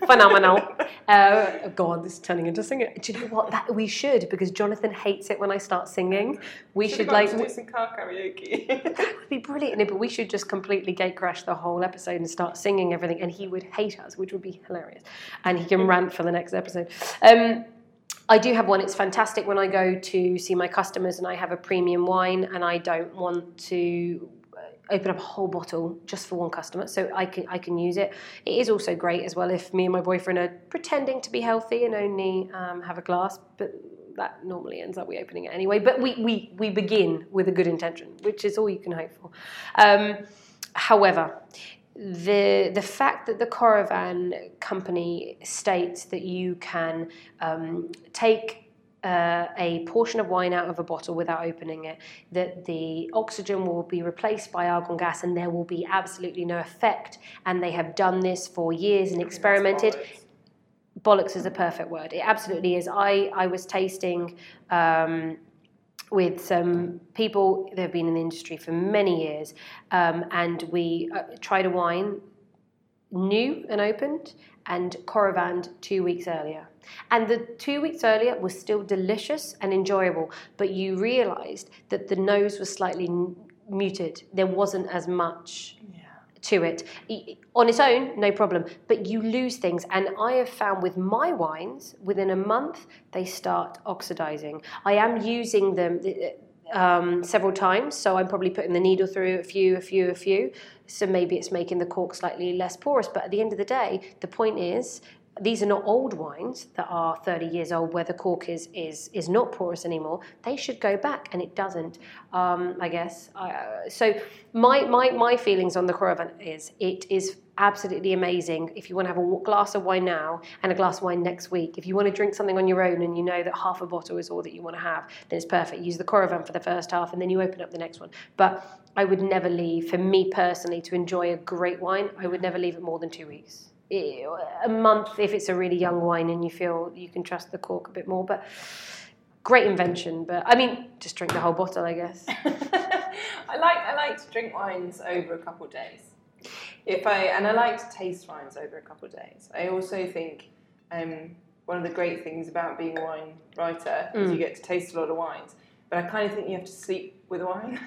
phenomenal. Uh, God, this is turning into singing. Do you know what? That we should because Jonathan hates it when I start singing. We should like do some car karaoke that would be brilliant. No, but we should just completely gate crash the whole episode and start singing everything, and he would hate us, which would be hilarious. And he can rant for the next episode. Um, I do have one. It's fantastic when I go to see my customers and I have a premium wine and I don't want to open up a whole bottle just for one customer, so I can I can use it. It is also great as well if me and my boyfriend are pretending to be healthy and only um, have a glass, but that normally ends up we opening it anyway. But we we we begin with a good intention, which is all you can hope for. Um, however, the the fact that the Coravin company states that you can um, take uh, a portion of wine out of a bottle without opening it, that the oxygen will be replaced by argon gas and there will be absolutely no effect. And they have done this for years and experimented. Bollocks is a perfect word. It absolutely is. I, I was tasting um, with some people that have been in the industry for many years, um, and we uh, tried a wine new and opened and Coravined two weeks earlier. And the two weeks earlier was still delicious and enjoyable, but you realised that the nose was slightly n- muted. There wasn't as much to it. On its own, no problem, but you lose things. And I have found with my wines, within a month, they start oxidizing. I am using them. Um, several times, so I'm probably putting the needle through a few, a few, a few. So maybe it's making the cork slightly less porous. But at the end of the day, the point is these are not old wines that are 30 years old where the cork is is is not porous anymore. They should go back and it doesn't um, i guess uh, so my, my my feelings on the Coravin is it is absolutely amazing. If you want to have a glass of wine now and a glass of wine next week if you want to drink something on your own and you know that half a bottle is all that you want to have then it's perfect. Use the Coravin for the first half and then you open up the next one. But i would never leave for me personally to enjoy a great wine i would never leave it more than two weeks a month if it's a really young wine and you feel you can trust the cork a bit more. But great invention. But I mean, just drink the whole bottle, I guess. I like I like to drink wines over a couple of days. If I and I like to taste wines over a couple of days. I also think um, one of the great things about being a wine writer is Mm. you get to taste a lot of wines. But I kind of think you have to sleep with wine.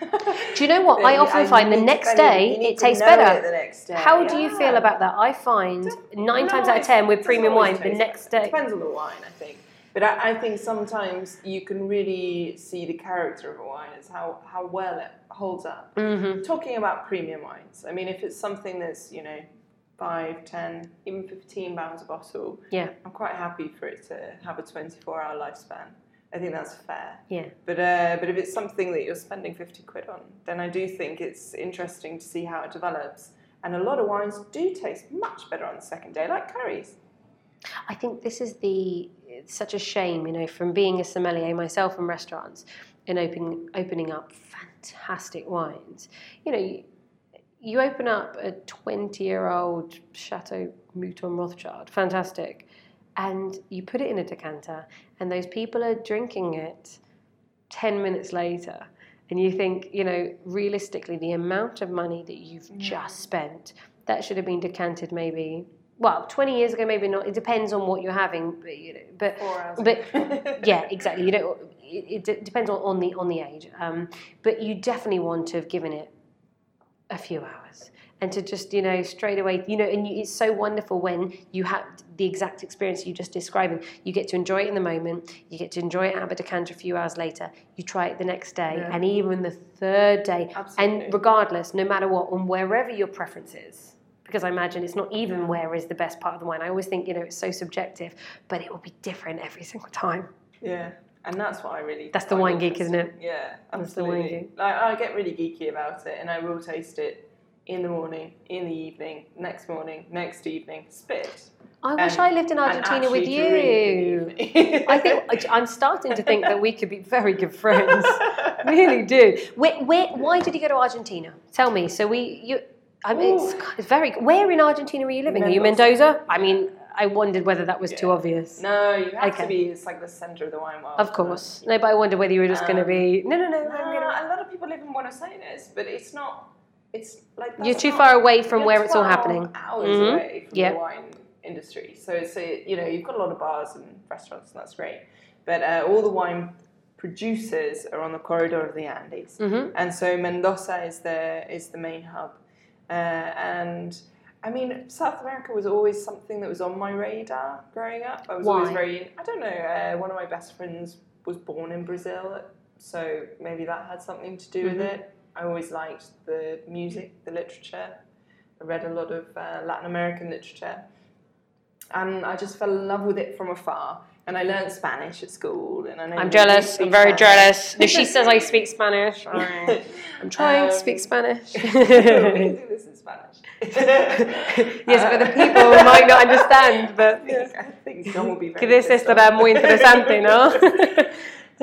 Do you know what? I often and find the next day it tastes better. it The next day. How do you feel about that? I find nine No, times out of ten with premium wine, the next better. day. Depends on the wine, I think. But I, I think sometimes you can really see the character of a wine as how, how well it holds up. hmm Talking about premium wines, I mean, if it's something that's, you know, five, ten, even 15 pounds a bottle, Yeah. I'm quite happy for it to have a 24 hour lifespan. I think that's fair. Yeah. But uh, but if it's something that you're spending 50 quid on, then I do think it's interesting to see how it develops. And a lot of wines do taste much better on the second day, like curries. I think this is the it's such a shame, you know, from being a sommelier myself in restaurants and opening opening up fantastic wines. You know, you, you open up a twenty-year-old Chateau Mouton Rothschild, fantastic, and you put it in a decanter, and those people are drinking it ten minutes later. And you think, you know, realistically, the amount of money that you've just spent, that should have been decanted maybe well, 20 years ago, maybe not. It depends on what you're having, but you know, but but yeah, exactly. You know, it, it depends on, on the on the age. Um, but you definitely want to have given it a few hours and to just you know straight away you know and you, it's so wonderful when you have the exact experience you just describing you get to enjoy it in the moment you get to enjoy it out of a decanter a few hours later you try it the next day Yeah. and even the third day Absolutely. and regardless no matter what and wherever your preference is because I imagine it's not even where is the best part of the wine. I always think, you know, it's so subjective, but it will be different every single time. Yeah, and that's what I really. That's the wine geek, isn't it? Yeah, That's the wine absolutely. Like, I get really geeky about it, and I will taste it in the morning, in the evening, next morning, next evening, spit. I wish and- I lived in Argentina with you. in the evening. I think I'm starting to think that we could be very good friends. really do. Where, where, why did you go to Argentina? Tell me. So we, you, I mean, it's, it's very. Where in Argentina are you living? Are you Mendoza. Mendoza? I mean, I wondered whether that was too obvious. No, you have Okay. to be. It's like the center of the wine world. Of course. No, but I wonder whether you were just going to Um, be. No, no, no. No, gonna, a lot of people live in Buenos Aires, but it's not. It's like You're too far away from where it's all happening. Hours Mhm. away from Yep. the wine industry, so it's a, you know you've got a lot of bars and restaurants, and that's great. But uh, all the wine producers are on the corridor of the Andes, Mhm. and so Mendoza is the is the main hub. Uh, and I mean, South America was always something that was on my radar growing up. I was always Why? very, I don't know, uh, one of my best friends was born in Brazil, so maybe that had something to do Mhm. with it. I always liked the music, the literature. I read a lot of uh, Latin American literature. And I just fell in love with it from afar. And I learned Spanish at school. And I know I'm jealous. I'm very Spanish. jealous. If she says I speak Spanish, I'm trying to Um, speak Spanish. we can do this in Spanish. yes, but the people might not understand, but... I think John will be very Que this pissed estará muy interesante, ¿no?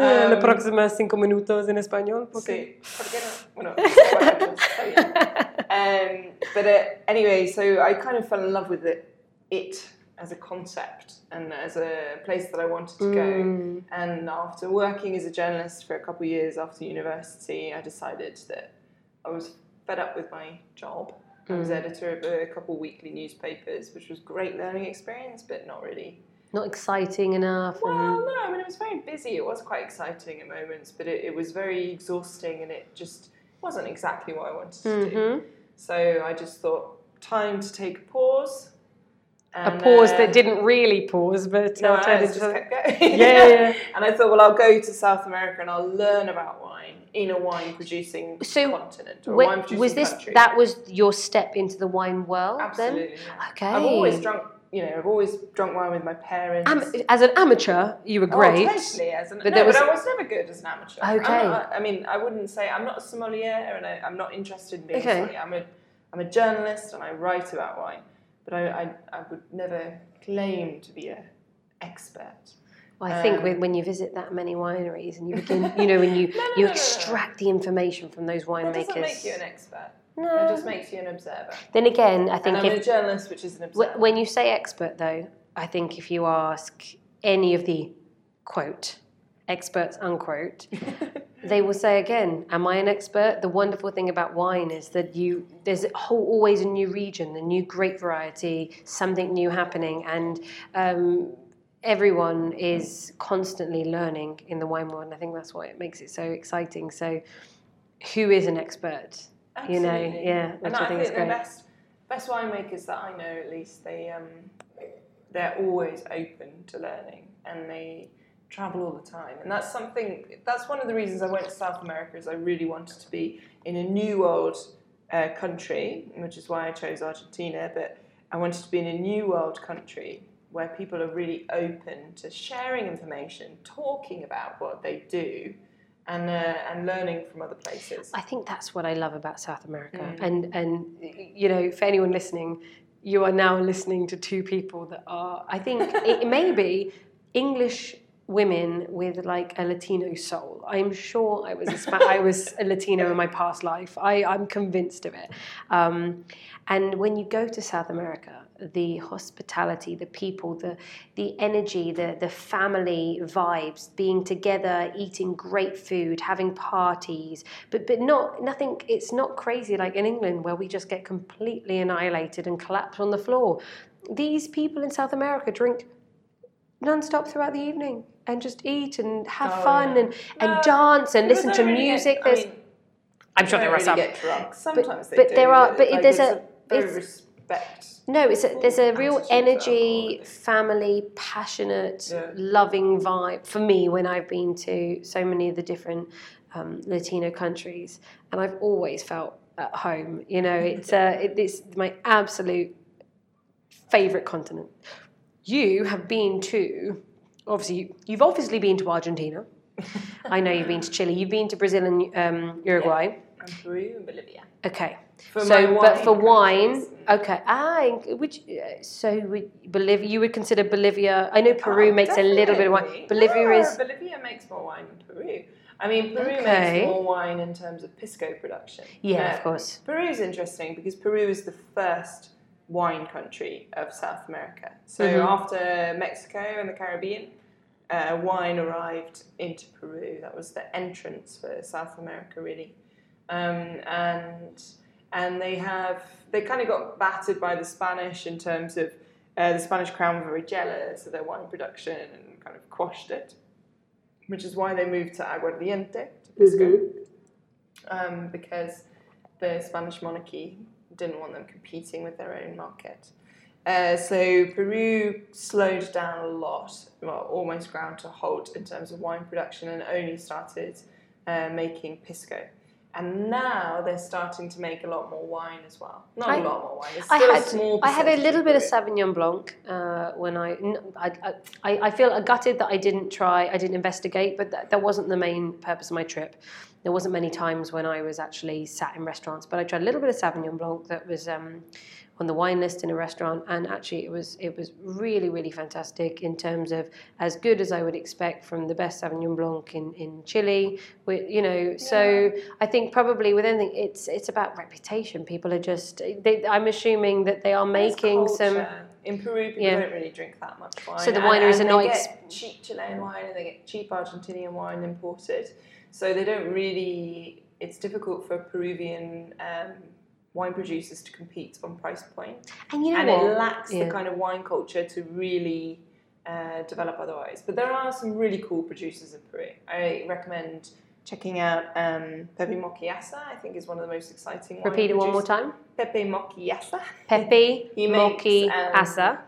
Eh, Um, próximos cinco minutos en español. porque- Sí, ¿por qué no? Bueno, bueno, está bien. um, but uh, anyway, so I kind of fell in love with it, it as a concept and as a place that I wanted to go. Mm. And after working as a journalist for a couple of years after university, I decided that I was fed up with my job. I was editor of a couple of weekly newspapers, which was great learning experience, but not really Not exciting enough. well, and- no, I mean, it was very busy. It was quite exciting at moments, but it, it was very exhausting and it just wasn't exactly what I wanted to do. Mhm. So I just thought, time to take a pause. A pause uh, that didn't really pause, but No, uh, just kept going. Yeah, yeah. and I thought, well, I'll go to South America and I'll learn about wine in a wine producing So, continent or When- wine producing was this country. that was your step into the wine world Absolutely. then? yeah. Okay. I've always drunk, you know, I've always drunk wine with my parents. Am- as an amateur, you were great. Oh, totally. As an, But no, was- but I was never good as an amateur. Okay. not- I mean, I wouldn't say I'm not a sommelier, and I, I'm not interested in being Okay. a sommelier. I'm a, I'm a journalist, and I write about wine, but I, I, I would never claim to be an expert. Well, I think Um, when, you visit that many wineries and you begin, you know, when you No, no, you no, extract the information from those That winemakers. doesn't make you an expert. No. It just makes you an observer. Then again, I And think I'm if a journalist, which is an observer. When you say expert, though, I think if you ask any of the quote experts unquote, they will say again, "Am I an expert?" The wonderful thing about wine is that you there's a whole, always a new region, a new grape variety, something new happening, and um, everyone is constantly learning in the wine world. And I think that's why it makes it so exciting. So, who is an expert? You know, yeah, and I I think think the best best winemakers that I know, at least, they um, they're always open to learning and they travel all the time. And that's something. That's one of the reasons I went to South America. Is I really wanted to be in a new world uh, country, which is why I chose Argentina. But I wanted to be in a new world country where people are really open to sharing information, talking about what they do. And, uh, and learning from other places. I think that's what I love about South America. Mm. And and you know, for anyone listening, you are now listening to two people that are I think it may be English women with like a Latino soul. I'm sure I was a Spa- I was a Latino in my past life. I, I'm convinced of it. Um, and when you go to South America, the hospitality, the people, the the energy, the the family vibes, being together, eating great food, having parties, but but not nothing. It's not crazy like in England where we just get completely annihilated and collapse on the floor. These people in South America drink non-stop throughout the evening and just eat and have Oh, fun yeah. and, and No, dance and listen to don't really music. Get, There's I mean, I'm sure they there are don't some. get drunk. Sometimes they but do, there are- but like, there's it's a- very it's- respect. No, it's a, there's a real energy, family, passionate, Yeah. loving vibe for me when I've been to so many of the different um, Latino countries, and I've always felt at home. You know, it's uh, it, it's my absolute favorite continent. You have been to, obviously, you've obviously been to Argentina. I know you've been to Chile. You've been to Brazil and um, Uruguay. And Peru and Bolivia. Okay. For so, but for wine okay. Ah, which so would Bolivia? You would consider Bolivia? I know Peru Oh, makes a little bit of wine. Bolivia No, is Bolivia makes more wine than Peru. I mean, Peru Okay. makes more wine in terms of pisco production. yeah, Uh, of course. Peru is interesting because Peru is the first wine country of South America. So Mhm. after Mexico and the Caribbean, uh, wine arrived into Peru. That was the entrance for South America, really. Um, and and they have they kind of got battered by the Spanish in terms of uh, the Spanish crown were very jealous of their wine production and kind of quashed it, which is why they moved to aguardiente, to pisco, um, because the Spanish monarchy didn't want them competing with their own market. Uh, so Peru slowed down a lot, well, almost ground to halt in terms of wine production, and only started uh, making pisco. And now they're starting to make a lot more wine as well. Not I- a lot more wine. It's I still had a small I had a little bit of. Sauvignon Blanc uh, when I feel gutted that I didn't try I didn't investigate, but that, that wasn't the main purpose of my trip. There wasn't many times when I was actually sat in restaurants, but I tried a little bit of Sauvignon Blanc that was um, on the wine list in a restaurant, and actually it was it was really really fantastic in terms of as good as I would expect from the best Sauvignon Blanc in, in Chile. With you know, so I think probably with anything, it's it's about reputation. People are just they, I'm assuming that they are making some. In Peru, people Yeah. don't really drink that much wine. So the and- wineries and are not They ex- get cheap Chilean wine and they get cheap Argentinian wine imported. So they don't really. It's difficult for Peruvian um, wine producers to compete on price point, And you know and what? it lacks Yeah. the kind of wine culture to really uh, develop otherwise. But there are some really cool producers in Peru. I recommend checking out um, Pepe Moquillaza. I think is one of the most exciting. wine Repeat it one more time. Pepe Moquillaza. Pepe Moki um,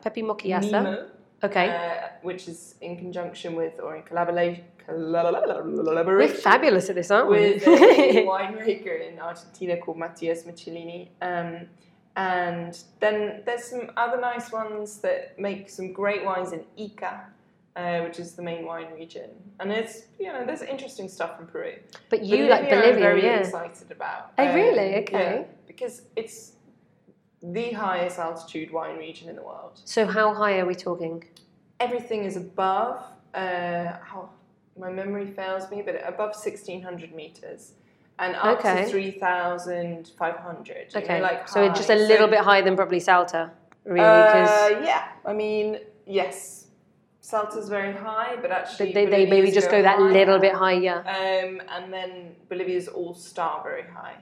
Pepe Moki Asa. Nemo, Okay. uh, which is in conjunction with or in collaboration We're fabulous at this, aren't we? with a winemaker in Argentina called Matías Michelini. Um, and then there's some other nice ones that make some great wines in Ica, uh, which is the main wine region. And it's you know there's interesting stuff in Peru. but you like I'm Bolivia, very yeah. excited about. Oh, Um, really? Okay. yeah, because it's the highest altitude wine region in the world. So how high are we talking? Everything is above. Uh, how my memory fails me, but above sixteen hundred meters. And up Okay. to three thousand five hundred. Okay. like so it's just a little So, bit higher than probably Salta, really, Uh, yeah, I mean, yes, Salta's very high, but actually they, they maybe just go that higher. little bit higher. Um, and then Bolivia's all star very high.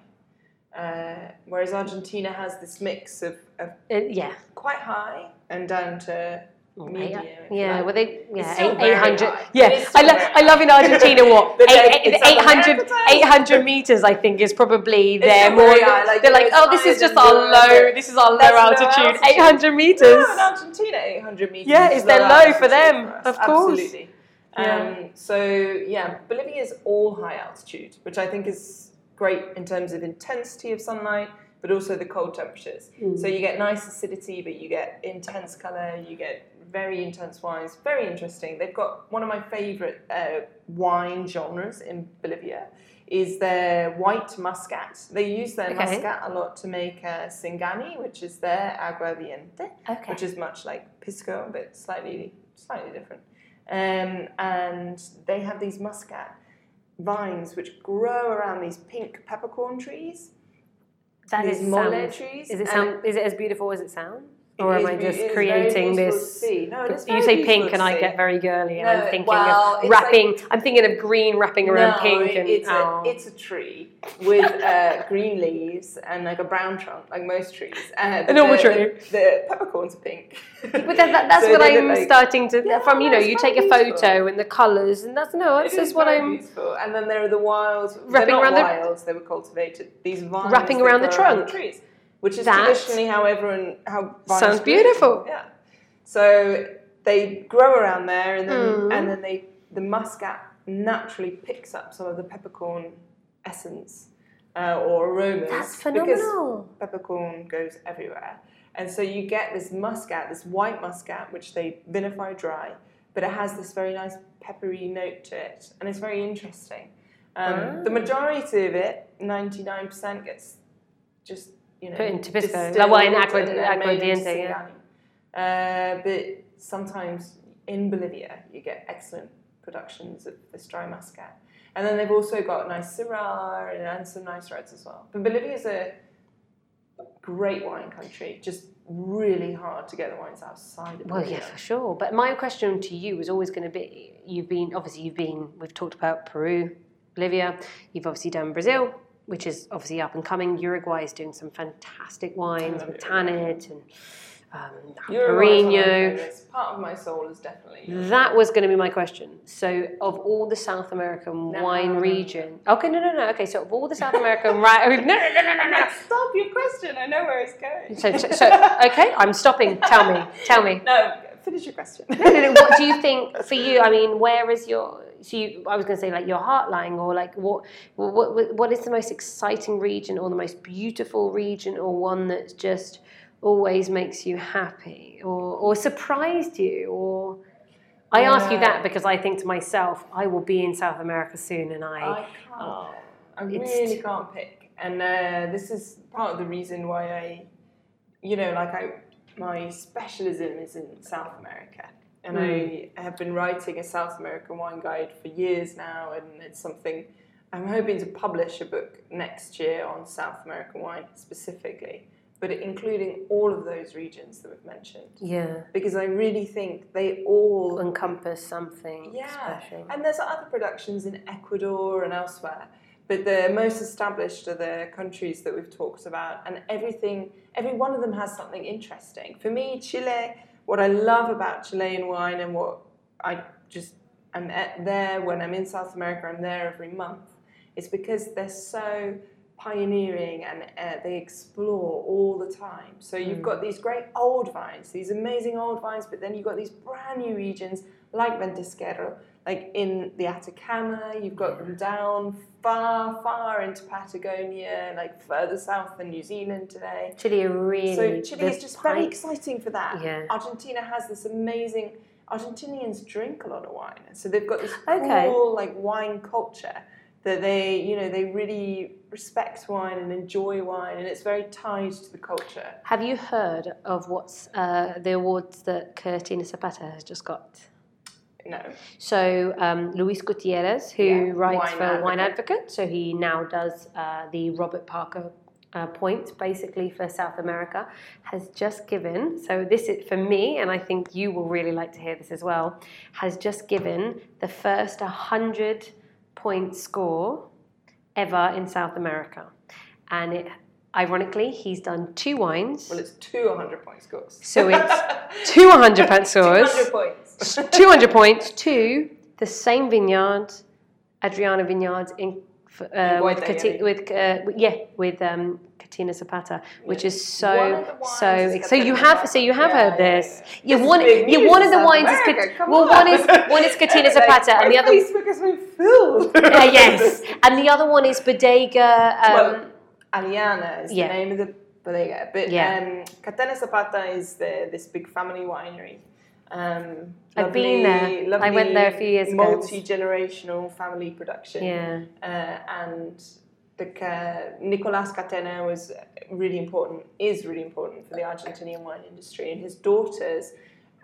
Uh, whereas Argentina has this mix of, of Uh, yeah. quite high and down to medium. Yeah, yeah, like. well, they yeah, eight, 800. Yeah, I, still lo- I love in Argentina what eight, it's eight, South 800, 800 meters. I think is probably their more. like, they're like, oh, this is just our low. This is our low altitude. altitude. 800 meters. No, in Argentina, 800 meters. Yeah, is their low for them, us. of course. Absolutely. Yeah. Um, so yeah, Bolivia is all high altitude, which I think is great in terms of intensity of sunlight, but also the cold temperatures. Mm. So you get nice acidity, but you get intense color. You get very intense wines. Very interesting. They've got one of my favorite uh, wine genres in Bolivia is their white muscat. They use their Okay. muscat a lot to make uh, singani, which is their aguardiente Okay. which is much like pisco but slightly slightly different. Um, and they have these muscat vines which grow around these pink peppercorn trees. That these is mole sound- trees. Is it sound? Is it as beautiful as it sounds? Or am is I just it is very creating this? No, you say pink, and I get very girly, and No, I'm thinking well, of wrapping. I'm thinking of green wrapping around no, pink, and it's, oh. a, it's a tree with uh, green leaves and like a brown trunk, like most trees. Uh, but normal the, tree. The, the peppercorns are pink. But that, that, that's So what I'm like- starting to Yeah, from. You know, you take a photo beautiful. and the colours, and that's no. That's just what I'm beautiful. And then there are the wilds. Wrapping around the- wilds. They were cultivated. These vines Wrapping around the trunk. trees, which is That traditionally how everyone how sounds beautiful. Yeah. So they grow around there, and then Mm. and then they the muscat naturally picks up some of the peppercorn essence uh, or aromas. That's phenomenal. because peppercorn goes everywhere. And so you get this muscat, this white muscat, which they vinify dry, but it has this very nice peppery note to it, and it's very interesting. Um, The Ah. majority of it, 99%, gets just, you know, Put into Pisco. distilled La wine acqua- and then made into acquadiente, yeah. Uh, but sometimes in Bolivia, you get excellent productions of this dry muscat. And then they've also got nice Syrah and, and some nice reds as well. But Bolivia is a great wine country, just really hard to get the wines outside of Well, yeah, for sure. But my question to you is always going to be: You've been obviously you've been. We've talked about Peru, Bolivia. You've obviously done Brazil, which is obviously up and coming. Uruguay is doing some fantastic wines with. Tannat and um, Uruguay is one of my Parino. favourites. Part of my soul is definitely. That was going to be my question. So, of all the South American No, wine no, no. region, okay, no, no, no. Okay, so of all the South American, right? No, no, no, no, no, no. Stop your question. I know where it's going. So, so, so, okay, I'm stopping. Tell me, tell me. No, finish your question. No, no, no. What do you think for you? I mean, where is your so you, I was going to say like your heart lying, or like what, what, what- is the most exciting region, or the most beautiful region, or one that's just always makes you happy, or or surprised you, or. I ask you that because I think to myself, I will be in South America soon, and I, I can't. oh, I really can't pick, and uh, this is part of the reason why I, you know, like I, my specialism is in South America, and I hmm. have been writing a South American wine guide for years now, and it's something I'm hoping to publish a book next year on South American wine specifically, but including all of those regions that we've mentioned, yeah, because I really think they all encompass something yeah, special. and there's other productions in Ecuador and elsewhere, but the most established are the countries that we've talked about, and everything, every one of them has something interesting. For me, Chile, what I love about Chilean wine and what I just am at there when I'm in South America, I'm there every month, is because they're so pioneering and uh, they explore all the time. So you've got these great old vines, these amazing old vines, but then you've got these brand new regions like Ventisquero, like in the Atacama, you've got them down far, far into Patagonia, like further south than New Zealand today. Chile really So Chile is just very exciting for that. Yeah. Argentina has this amazing. Argentinians drink a lot of wine, so they've got this Okay. cool like wine culture that they, you know, they really respect wine and enjoy wine, and it's very tied to the culture. Have you heard of what's uh, the awards that Catena Zapata has just got? No, So um, Luis Gutierrez, who Yeah, writes Wine for Wine Advocate. Advocate, so he now does uh, the Robert Parker uh, point, basically for South America, has just given. So this is for me, and I think you will really like to hear this as well. Has just given the first hundred point score ever in South America, and it. Ironically, he's done two wines. well, it's two 100 point scores. So it's two 100 point scores. 200 points. 200 points to the same vineyard, Adrianna Vineyards in uh, with, Cati- with uh, yeah with um, Catena Zapata, which is so of the wines so so you have so you have heard Yeah, yeah, this. yeah. Yeah, one yeah one of the wines is Kat- well on. one is one is Catena Zapata and the other has been filled. uh, yes and the other one is Bodega. Um, Well, Aleanna is yeah. the name of the bodega, but Yeah. um, Catena Zapata is the, this big family winery. Um, I've been there. I went there a few years ago. Multi generational family production. yeah, Uh, and the Ca- Nicolas Catena was really important, is really important for the Argentinian wine industry. And his daughters,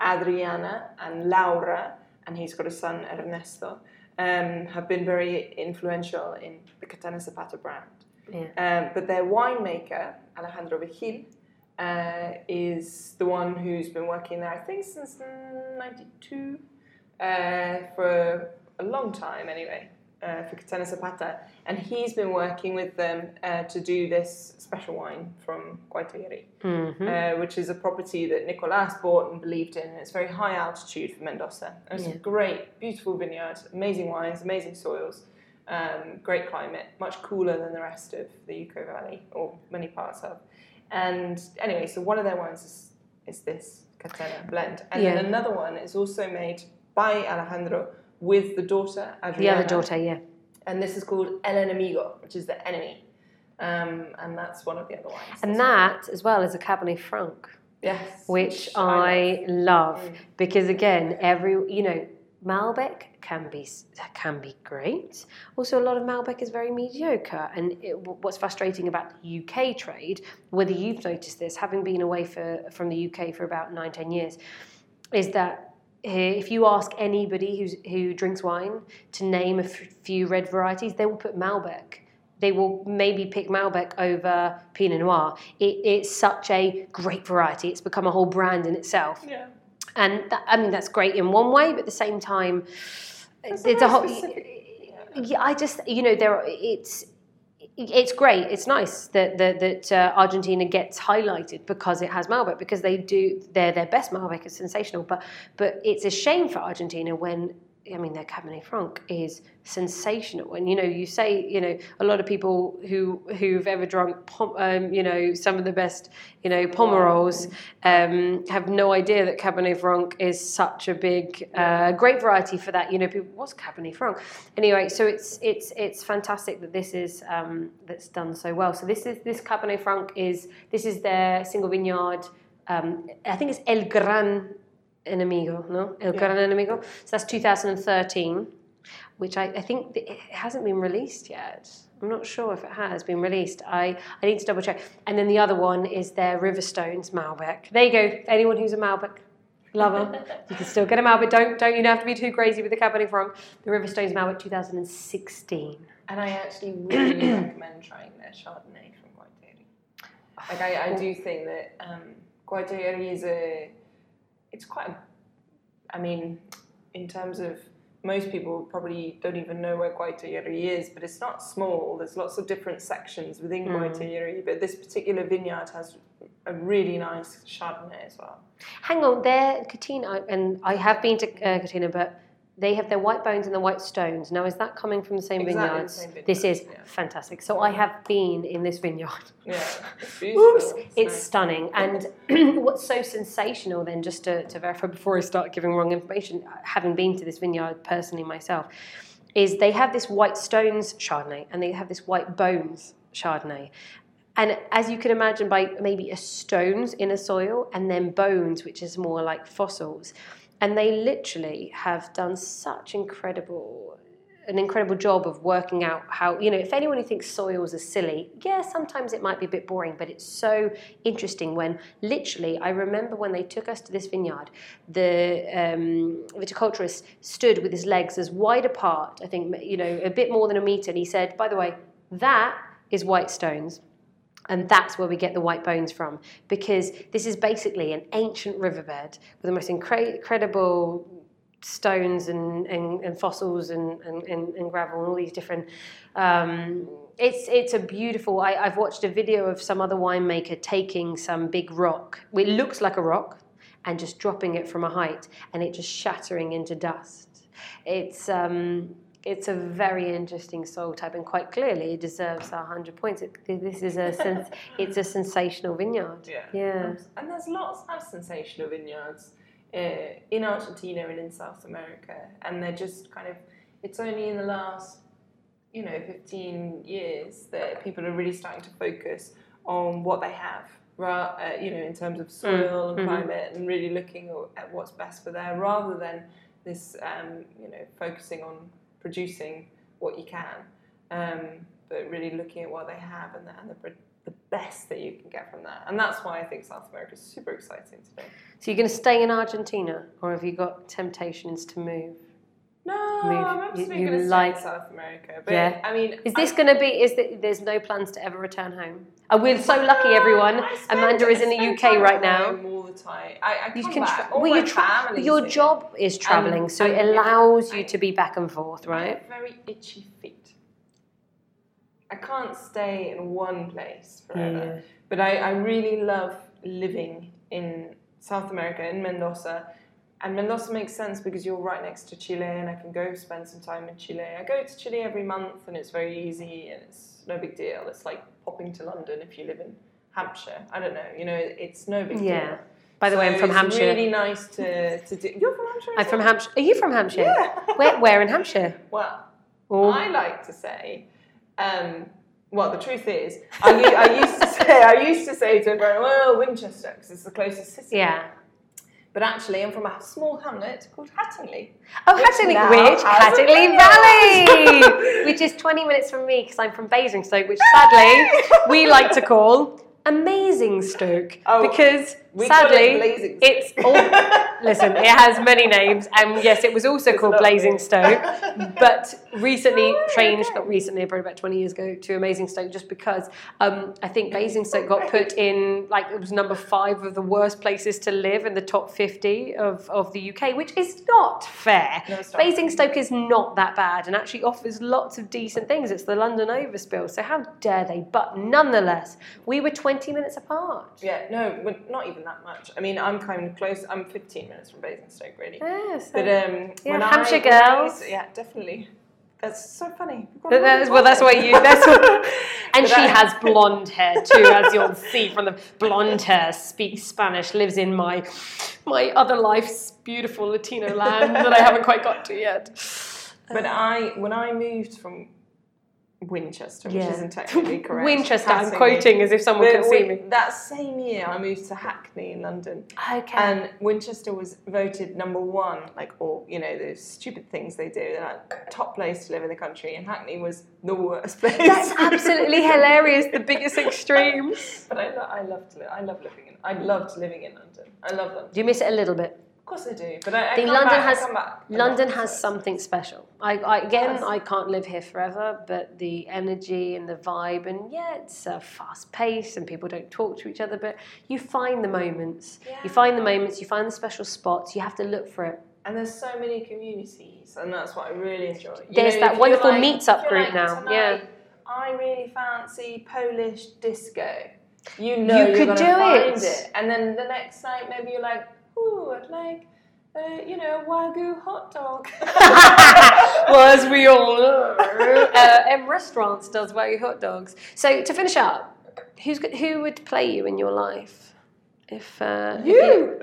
Adrianna and Laura, and he's got a son, Ernesto, um, have been very influential in the Catena Zapata brand. yeah. Um, but their winemaker, Alejandro Vigil, uh, is the one who's been working there, I think, since '92, uh, for a long time anyway, uh, for Catena Zapata. And he's been working with them uh, to do this special wine from Gualtallary, Mhm. uh, which is a property that Nicolas bought and believed in. It's very high altitude for Mendoza. It's Yeah. a great, beautiful vineyard, amazing wines, amazing soils. Um, great climate, much cooler than the rest of the Uco Valley, or many parts of. And anyway, so one of their wines is, is this Catena blend. And Yeah. then another one is also made by Alejandro with the daughter, The other daughter, yeah. And this is called El Enemigo, which is the enemy. Um, and that's one of the other wines. And that, as well, is a Cabernet Franc. Yes. which love. I love Mm. because again, every you know, Malbec can be can be great. Also, a lot of Malbec is very mediocre, and it, what's frustrating about the UK trade, whether you've noticed this, having been away for from the UK for about nine ten years, is that eh, if you ask anybody who's, who drinks wine to name a f- few red varieties, they will put Malbec. They will maybe pick Malbec over Pinot Noir. It, it's such a great variety. It's become a whole brand in itself. Yeah. And that, I mean, that's great in one way, but at the same time, It's it's a whole. specific- Yeah, I just you know there are, it's it's great. It's nice that that, that uh, Argentina gets highlighted because it has Malbec because they do their their best Malbec is sensational. But but it's a shame for Argentina when I mean, their Cabernet Franc is sensational. And you know, you say, you know, a lot of people who who've ever drunk, pom- um, you know, some of the best, you know, Pomerols, um, have no idea that Cabernet Franc is such a big, uh, great variety for that. You know, people, what's Cabernet Franc? Anyway, so it's it's it's fantastic that this is um, that's done so well. So this is this Cabernet Franc is this is their single vineyard. Um, I think it's El Gran Enemigo, no? El Gran Enemigo. So that's 2013, which I, I think it hasn't been released yet. I'm not sure if it has been released. I, I need to double check. And then the other one is their Riverstones Malbec. There you go. Anyone who's a Malbec lover, you can still get a Malbec. Don't don't you don't have to be too crazy with the Cabernet Franc. The Riverstones Malbec 2016. And I actually really recommend trying their Chardonnay from Gualtallary. Like I, I do think that um, is a, it's quite, I mean, in terms of most people probably don't even know where Gualtallary is, but it's not small. There's lots of different sections within Gualtallary, but this particular vineyard has a really nice Chardonnay as well. Hang on, they're Catena, and I have been to uh, Catena, but they have their white bones and the white stones. Now, is that coming from the same Exactly the vineyards? same vineyards, This is yeah. fantastic. So I have been in this vineyard. Yeah, it's. Oops, it's nice. stunning. And what's so sensational then, just to, to verify before I start giving wrong information, having been to this vineyard personally myself, is they have this white stones Chardonnay and they have this white bones Chardonnay. And as you can imagine, by maybe a stones in a soil and then bones, which is more like fossils. And they literally have done such incredible an incredible job of working out how you know if anyone who thinks soils are silly yeah sometimes it might be a bit boring but it's so interesting when literally i remember when they took us to this vineyard the um, viticulturist stood with his legs as wide apart i think you know a bit more than a meter and he said by the way that is white stones and that's where we get the white bones from, because this is basically an ancient riverbed with the most incre- incredible stones and, and, and fossils and, and, and, gravel and all these different. Um, it's it's a beautiful. I, I've watched a video of some other winemaker taking some big rock. It looks like a rock, and just dropping it from a height, and it just shattering into dust. It's um, it's a very interesting soul type, and quite clearly it deserves our hundred points. It, this is a sens- it's a sensational vineyard. Yeah. Yeah. And there's lots of sensational vineyards uh, in Argentina and in South America, and they're just kind of. It's only in the last, you know, 15 years that people are really starting to focus on what they have, ra- uh, you know, in terms of soil and mhm. climate, and really looking at what's best for there, rather than this, um, you know, focusing on producing what you can, um, but really looking at what they have and the, and the, the best that you can get from that. And that's why I think South America is super exciting today. So you're going to stay in Argentina, or have you got temptations to move? No, Move. I'm absolutely you going to like- stay in South America. But Yeah. I mean, Is this I- going to be? Is that there's no plans to ever return home? And we're so lucky, everyone. Amanda is in the UK right now. Home All time. I, I You come can. back. Tra- well, tra- your here. job is traveling, so it yeah, allows you to be back and forth, I right? have very itchy feet. I can't stay in one place forever. But I, I really love living in South America, in Mendoza. And Mendoza makes sense because you're right next to Chile and I can go spend some time in Chile. I go to Chile every month and it's very easy and it's no big deal. It's like popping to London if you live in Hampshire. I don't know, you know, it's no big Yeah. deal. By the way, I'm from it's Hampshire. really nice to, to do. You're from Hampshire? I'm from? Hampshire. Are you from Hampshire? Yeah. Where, where in Hampshire? Well, Oh. I like to say, um, well, the truth is, I used to say, I used to say to everyone, well, Winchester, because it's the closest city. Yeah. But actually, I'm from a small hamlet called Hattingley. Oh, Which Hattingley, which Hattingley. Valley, which is 20 minutes from me because I'm from Basingstoke, which sadly we like to call Amazing Stoke Oh, because we it sadly Blazing it's all. listen, it has many names, and yes, it was also It's called. Blazing Stoke, but recently Oh, changed, not recently, probably about 20 years ago, to Amazing Stoke just because um, I think Blazing Stoke got put in, like, it was number five of the worst places to live in the top 50 of, of the UK, which is not fair. No. Basingstoke is not that bad and actually offers lots of decent things. It's the London overspill, so how dare they? But nonetheless, we were 20 minutes apart. Yeah, no, we're not even That much. I mean, I'm kind of close. I'm 15 minutes from Basingstoke, really. Yes. But um, Yeah, when Hampshire I, girls. yeah, definitely. That's so funny. That- that is- well, that's why you. That's what, and she I- has blonde hair too, as you'll see from the blonde hair. Speaks Spanish, lives in my my other life's beautiful Latino land that I haven't quite got to yet. But I, when I moved from Winchester, which Yeah. isn't technically correct. Winchester. I'm quoting as if someone But can see me. That same year, I moved to Hackney in London, Okay. and Winchester was voted number one. Like all, you know, those stupid things they do. They're like top place to live in the country, and Hackney was the worst place. That's absolutely hilarious. The biggest extremes. But I, lo- I loved I love living in. I loved living in London. I love London. Do you miss it a little bit? Of course I do. But I, I think London back, has come back London has so- something special. I, I again, Yes. I can't live here forever, but the energy and the vibe, and yeah, it's uh, fast paced, and people don't talk to each other. But you find the moments. You find the moments. You find the special spots. You have to look for it. And there's so many communities, and that's what I really enjoy. You There's know, that wonderful like- you're group like, now, "Tonight, yeah. I really fancy Polish disco. You know You you're could do find it. it. And then the next night, maybe you're like, ooh, I'd like, uh, you know, wagyu hot dog. well, as we all know, uh, M Restaurants does wagyu hot dogs. So to finish up, who's who would play you in your life? If uh, if you.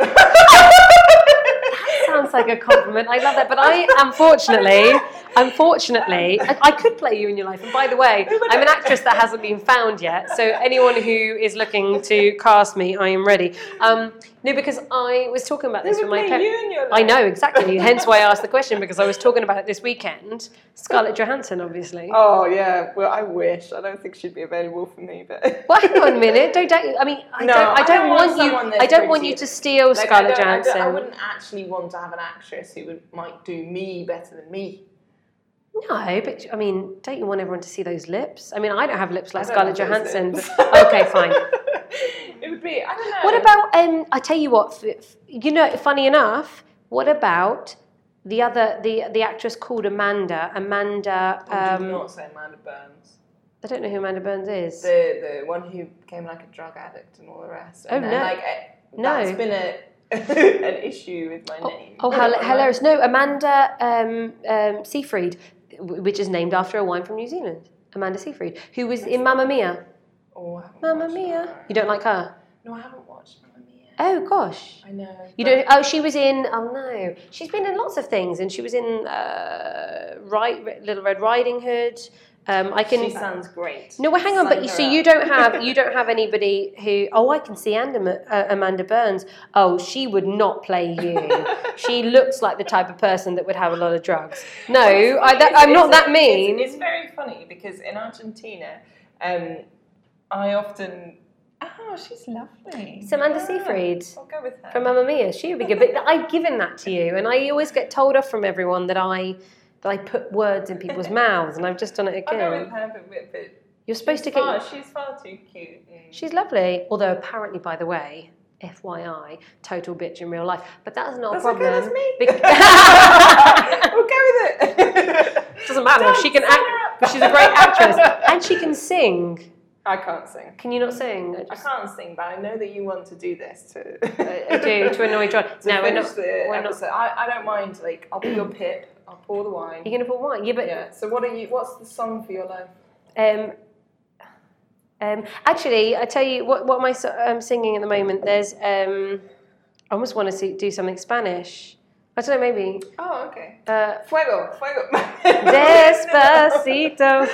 sounds like a compliment. I love that, but I unfortunately, unfortunately, I, I could play you in your life. And by the way, I'm an actress that hasn't been found yet. So anyone who is looking to cast me, I am ready. Um, no, because I was talking about this with my parents. you in your I know exactly. Hence why I asked the question because I was talking about it this weekend. Scarlett Johansson, obviously. Oh yeah, well I wish. I don't think she'd be available for me, but Well, hang on a minute. Don't, don't I mean, I No, don't. I I don't, don't want want you. I don't want you to steal Like, Scarlett don't- I Johansson. I, wouldn't actually want to have an actress who would might do me better than me. No, but I mean, don't you want everyone to see those lips? I mean, I don't have lips like Scarlett Johansson. But, okay, fine. it would be. I don't know. What about? Um, I tell you what. You know, funny enough. What about the other the the actress called Amanda? Amanda. Oh, Um, not say Amanda Burns. I don't know who Amanda Burns is. The the one who became like a drug addict and all the rest. Oh, and, and, no. like eh, No. that's been a an issue with my name. Oh, hel- hilarious! No, Amanda um, um, Seyfried, which is named after a wine from New Zealand. Amanda Seyfried, who was in Mamma Mia. Oh, Mamma Mia. You don't like her? No, I haven't watched Mamma Mia. Oh gosh. I know. You don't. Oh, she was in. Oh no, she's been in lots of things, and she was in uh, right, Little Red Riding Hood. Um, I can. She sounds great. no, well, hang on. But Sign you, her so up. you don't have you don't have anybody who. Oh, I can see Amanda, uh, Amanda Burns. Oh, she would not play you. she looks like the type of person that would have a lot of drugs. No, I, that, I'm not that mean. It's, it's very funny because in Argentina, um, I often. Oh, she's lovely. Samantha Yeah, Seyfried. I'll go with her. from Mamma Mia. She would be good. But I've given that to you, and I always get told off from everyone that I that I put words in people's mouths, and I've just done it I'll go with again. her, but, but, but You're supposed to get. far, she's far too cute. She's lovely, although apparently, by the way, FYI, total bitch in real life. But that's not That's a okay, problem. that's me. We'll go with it. Doesn't matter. Don't She can act. She's a great actress, and she can sing. I can't sing. Can you not sing? I I can't sing, but I know that you want to do this to. I do to annoy John. to No, we're not. the we're not. I, I don't mind. Like, I'll be your pip. I'll pour the wine. You're gonna pour wine. Yeah, but Yeah. So what are you? What's the song for your life? Um, um, actually, I tell you what. What am I um, singing at the moment? There's. Um, I almost want to see, do something Spanish. I don't know. Maybe. Oh, okay. Uh, Fuego, fuego. Despacito.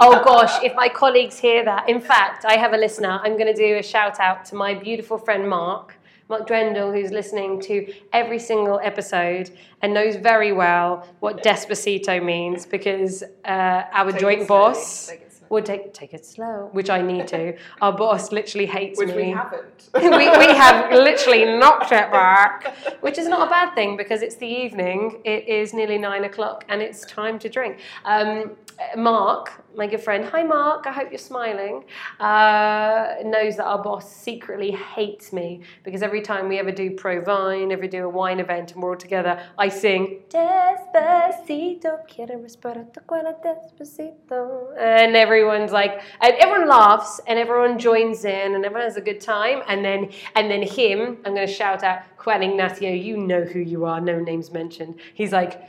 Oh gosh, if my colleagues hear that. In fact, I have a listener. I'm going to do a shout out to my beautiful friend Mark. Mark Drendel, who's listening to every single episode and knows very well what Despacito means because uh, our Take joint boss take would take take it slow, which I need to. Our boss literally hates Which me. we haven't. we, we have literally knocked it back, which is not a bad thing because it's the evening. It is nearly nine o'clock and it's time to drink. Um, Mark, my good friend, hi Mark, I hope you're smiling, uh, knows that our boss secretly hates me because every time we ever do ProWein, ever do a wine event and we're all together, I sing Despacito, quiero respirar tu cuello despacito. And everyone's like, and everyone laughs and everyone joins in and everyone has a good time. And then, and then him, I'm going to shout out Juan Ignacio. You know who you are. No names mentioned. He's like.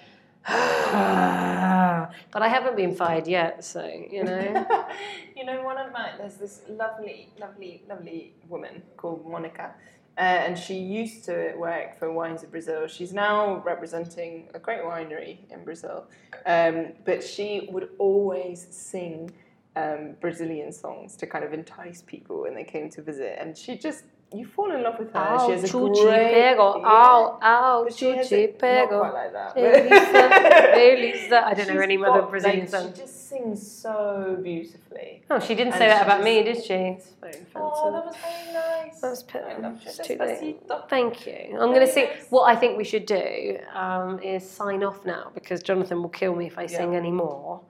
but I haven't been fired yet, so you know. you know, one of my there's this lovely, lovely, lovely woman called Monica, uh, and she used to work for Wines of Brazil. She's now representing a great winery in Brazil, um, but she would always sing um, Brazilian songs to kind of entice people when they came to visit, and she just you fall in love with her. Oh, she has a chuchi great, pego. yeah. Ow, But chuchi a, not quite like that. Elisa. I don't know any other Brazilian like, song. She just sings so beautifully. Oh, she didn't and say that about just- me, did she? It's very Oh, that was very nice. That was pit- I loved it. it's too late. Despacito. Thank you. I'm going to sing. What I think we should do um, is sign off now because Jonathan will kill me if I Yeah. sing any more.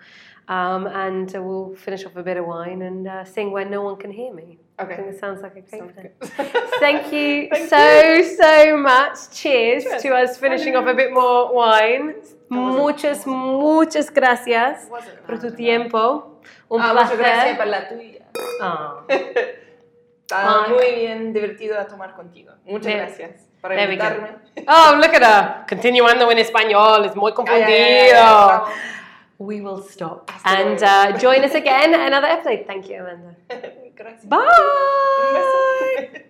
Um, and uh, we'll finish off a bit of wine and uh, sing where no one can hear me. I think Okay. it sounds like a great plan. Thank you Thank so, so much. Cheers, Cheers. to us finishing off a bit more wine. Muchas, muchas gracias por tu tiempo. Un Ah, muchas gracias placer. por la tuya. Ah, Está Ay. muy bien divertido a tomar contigo. Muchas There- gracias por there we go. invitarme. Oh, look at her. Continuando en español. Es muy confundido. We will stop. Hasta And uh, join us again another episode. Thank you, Amanda. Gracias. Bye. Un beso.